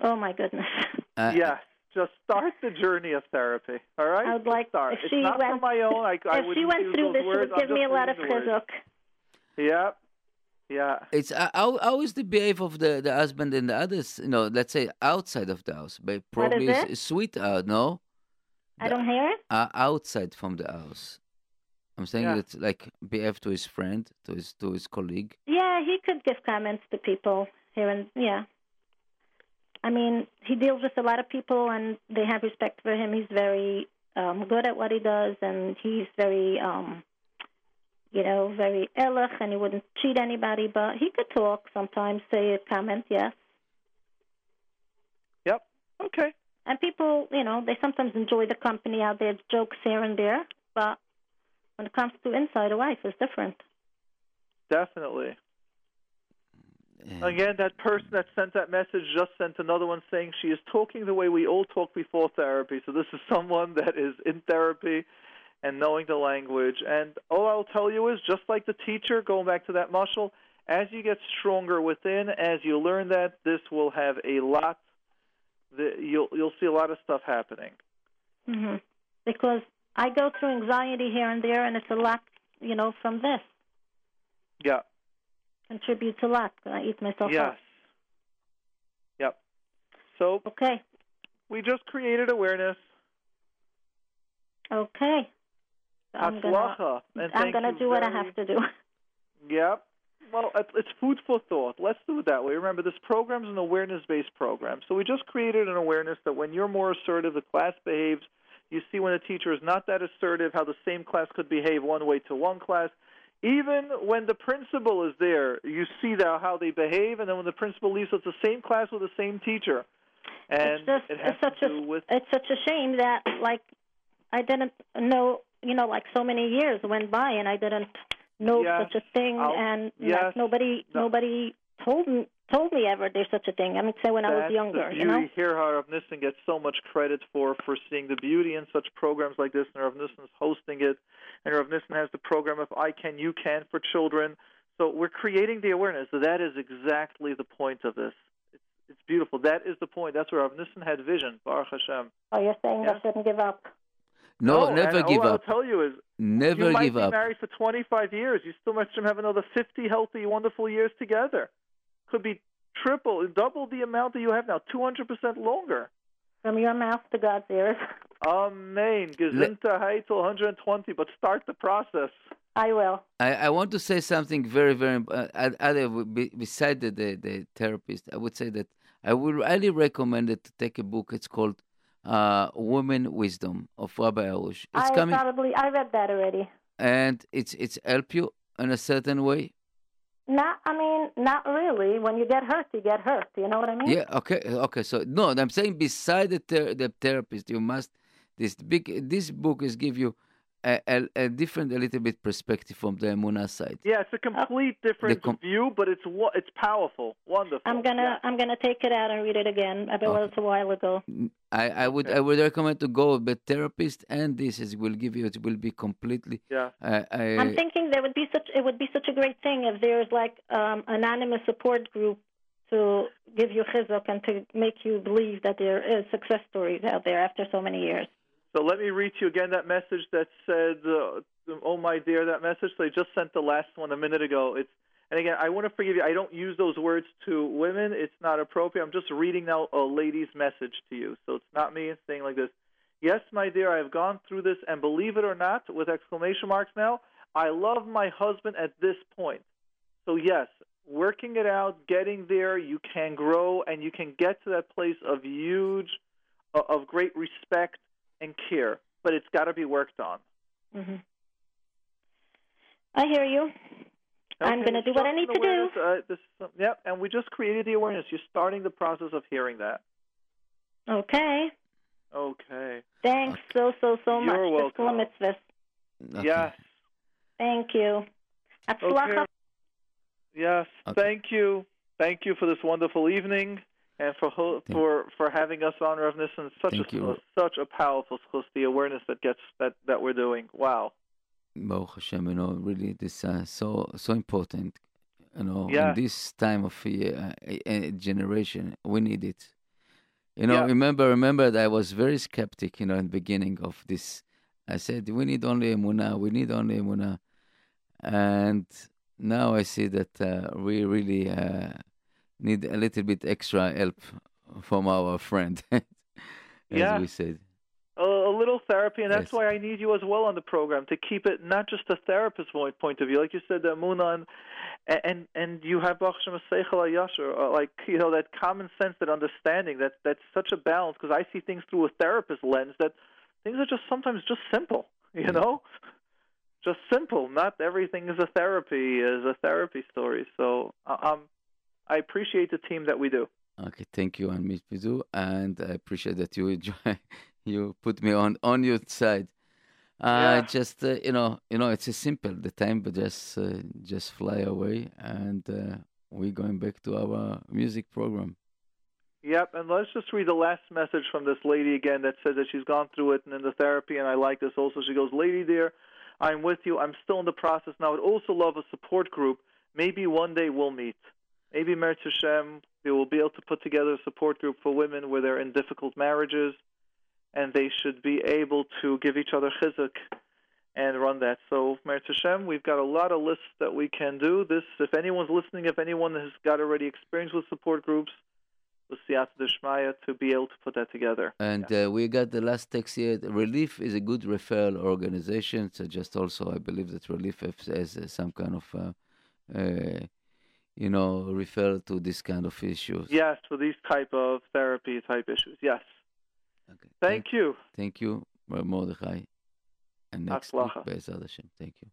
Oh my goodness. Uh, [laughs] yes, just start the journey of therapy. All right. I would like start. if it's she not went from my own. I, I if she went through those this, she would give me a lot of reading chizuk. Yep. Yeah. It's uh, how how is the behavior of the, the husband and the others? You know, let's say outside of the house, but probably is is, it? is sweet out. No, I don't hear it. uh, outside from the house. I'm saying Yeah. that like BF to his friend, to his to his colleague. Yeah, he could give comments to people here and yeah. I mean, he deals with a lot of people, and they have respect for him. He's very um, good at what he does, and he's very, um, you know, very ehrlich, and he wouldn't cheat anybody. But he could talk sometimes, say a comment, yes. Yep. Okay. And people, you know, they sometimes enjoy the company out there, jokes here and there. But when it comes to inside a wife, is different. Definitely. Again, that person that sent that message just sent another one saying she is talking the way we all talk before therapy. So this is someone that is in therapy and knowing the language. And all I'll tell you is just like the teacher, going back to that mashal, as you get stronger within, as you learn that, this will have a lot. The, you'll you'll see a lot of stuff happening. hmm Because I go through anxiety here and there, and it's a lot, you know, from this. Yeah. Contributes a lot. I eat myself Yes. up. Yep. So Okay. we just created awareness. Okay. So I'm gonna, I'm gonna do what I have to do. [laughs] Yep. Well, it's food for thought. Let's do it that way. Remember, this program is an awareness-based program. So we just created an awareness that when you're more assertive, the class behaves. You see when a teacher is not that assertive, how the same class could behave one way to one class. Even when the principal is there, you see that how they behave, and then when the principal leaves, it's the same class with the same teacher. And it's just it has it's such to a do with it's such a shame that like I didn't know you know like so many years went by and I didn't know Yes, such a thing I'll- and yes, like nobody no. nobody told me told me ever there's such a thing. I mean say when I was That's younger, the you beauty know. here how Rav Nissen gets so much credit for for seeing the beauty in such programs like this, and Rav Nissen's hosting it, and Rav Nissen has the program of I Can You Can for children. So we're creating the awareness. So That is exactly the point of this. It's, it's beautiful. That is the point. That's where Rav Nissen had vision. Baruch Hashem. Oh, you're saying Yeah. I shouldn't give up. No, oh, and never give all I'll up. tell you is Never you might give be up. married for 25 years. You still might have another 50 healthy, wonderful years together. Could be triple, double the amount that you have now, 200% longer. From your mouth to God's ears. Amen. Gesundheit till 120, but start the process. I will. I, I want to say something very, very important. Uh, other beside the, the, the therapist, I would say that I would highly recommend it to take a book. It's called uh, Women Wisdom of Rabbi Arush. It's I coming, probably I read that already. and it's it's help you in a certain way. Not I mean, not really. When you get hurt, you get hurt. You know what I mean? Yeah. Okay. Okay. So no, I'm saying beside the the therapist, you must this big this book is give you a, a, a different, a little bit perspective from the Emunah side. Yeah, it's a complete different com- view, but it's it's powerful, wonderful. I'm gonna Yeah. I'm gonna take it out and read it again. I bet Okay. it was a while ago. I, I would I would recommend to go with therapist, and this is will give you it will be completely. Yeah. Uh, I, I'm thinking there would be such it would be such a great thing if there's like um anonymous support group to give you chizuk and to make you believe that there is success stories out there after so many years. So let me read to you again that message that said, uh, "Oh my dear," that message. So I just sent the last one a minute ago. It's and again, I want to forgive you. I don't use those words to women. It's not appropriate. I'm just reading now a lady's message to you. So it's not me saying like this. Yes, my dear, I have gone through this, and believe it or not, with exclamation marks now, I love my husband at this point. So yes, working it out, getting there, you can grow, and you can get to that place of huge, uh, of great respect and care. But it's got to be worked on. hmm I hear you. I'm gonna do what I need to do. Uh, this, yep, and we just created the awareness. You're starting the process of hearing that. Okay. Okay. Thanks so so so much. You're welcome. mitzvah. okay. Yes. Thank you. Okay. Yes. Okay. Thank you. Thank you for this wonderful evening and for ho- for for having us on Rav Nissen. Such Thank a you. such a powerful zchus, the awareness that gets that that we're doing. Wow. Baruch Hashem, you know, really this uh, so so important. You know, Yeah. in this time of uh, a, a generation, we need it. You know, Yeah. remember, remember that I was very skeptic. You know, in the beginning of this, I said we need only Emunah, we need only Emunah, and now I see that uh, we really uh, need a little bit extra help from our friend, [laughs] as Yeah. we said. a, a little therapy, and that's Yes. why I need you as well on the program to keep it not just a therapist point point of view, like you said, the Emunah, and and, you have Baruch Seichel uh, like you know that common sense, that understanding, that that's such a balance. Because I see things through a therapist lens that things are just sometimes just simple, you know, just simple. Not everything is a therapy is a therapy story. So uh, um, I appreciate the team that we do. Okay, thank you, and Miss Pizu, and I appreciate that you enjoy, [laughs] you put me on on your side. Uh, Yeah. just uh, you know, you know, it's a simple. The time but just uh, just fly away, and uh, we're going back to our music program. Yep, and let's just read the last message from this lady again that says that she's gone through it and in the therapy, and I like this also. She goes, Lady dear, I'm with you. I'm still in the process now. I'd also love a support group. Maybe one day we'll meet. Maybe Meretz Hashem, we will be able to put together a support group for women where they're in difficult marriages, and they should be able to give each other chizuk and run that. So, Meretz Hashem, we've got a lot of lists that we can do. This, if anyone's listening, if anyone has got already experience with support groups, with Siyata Deshmaya to be able to put that together. And yeah. uh, we got the last text here. Relief is a good referral organization. So just also, I believe that Relief has uh, some kind of, uh, uh, you know, refer to this kind of issues. Yes, for these type of therapy type issues. Yes. Okay. Thank, Thank you. Thank you, Mordechai. And next week, Hashem. Thank you.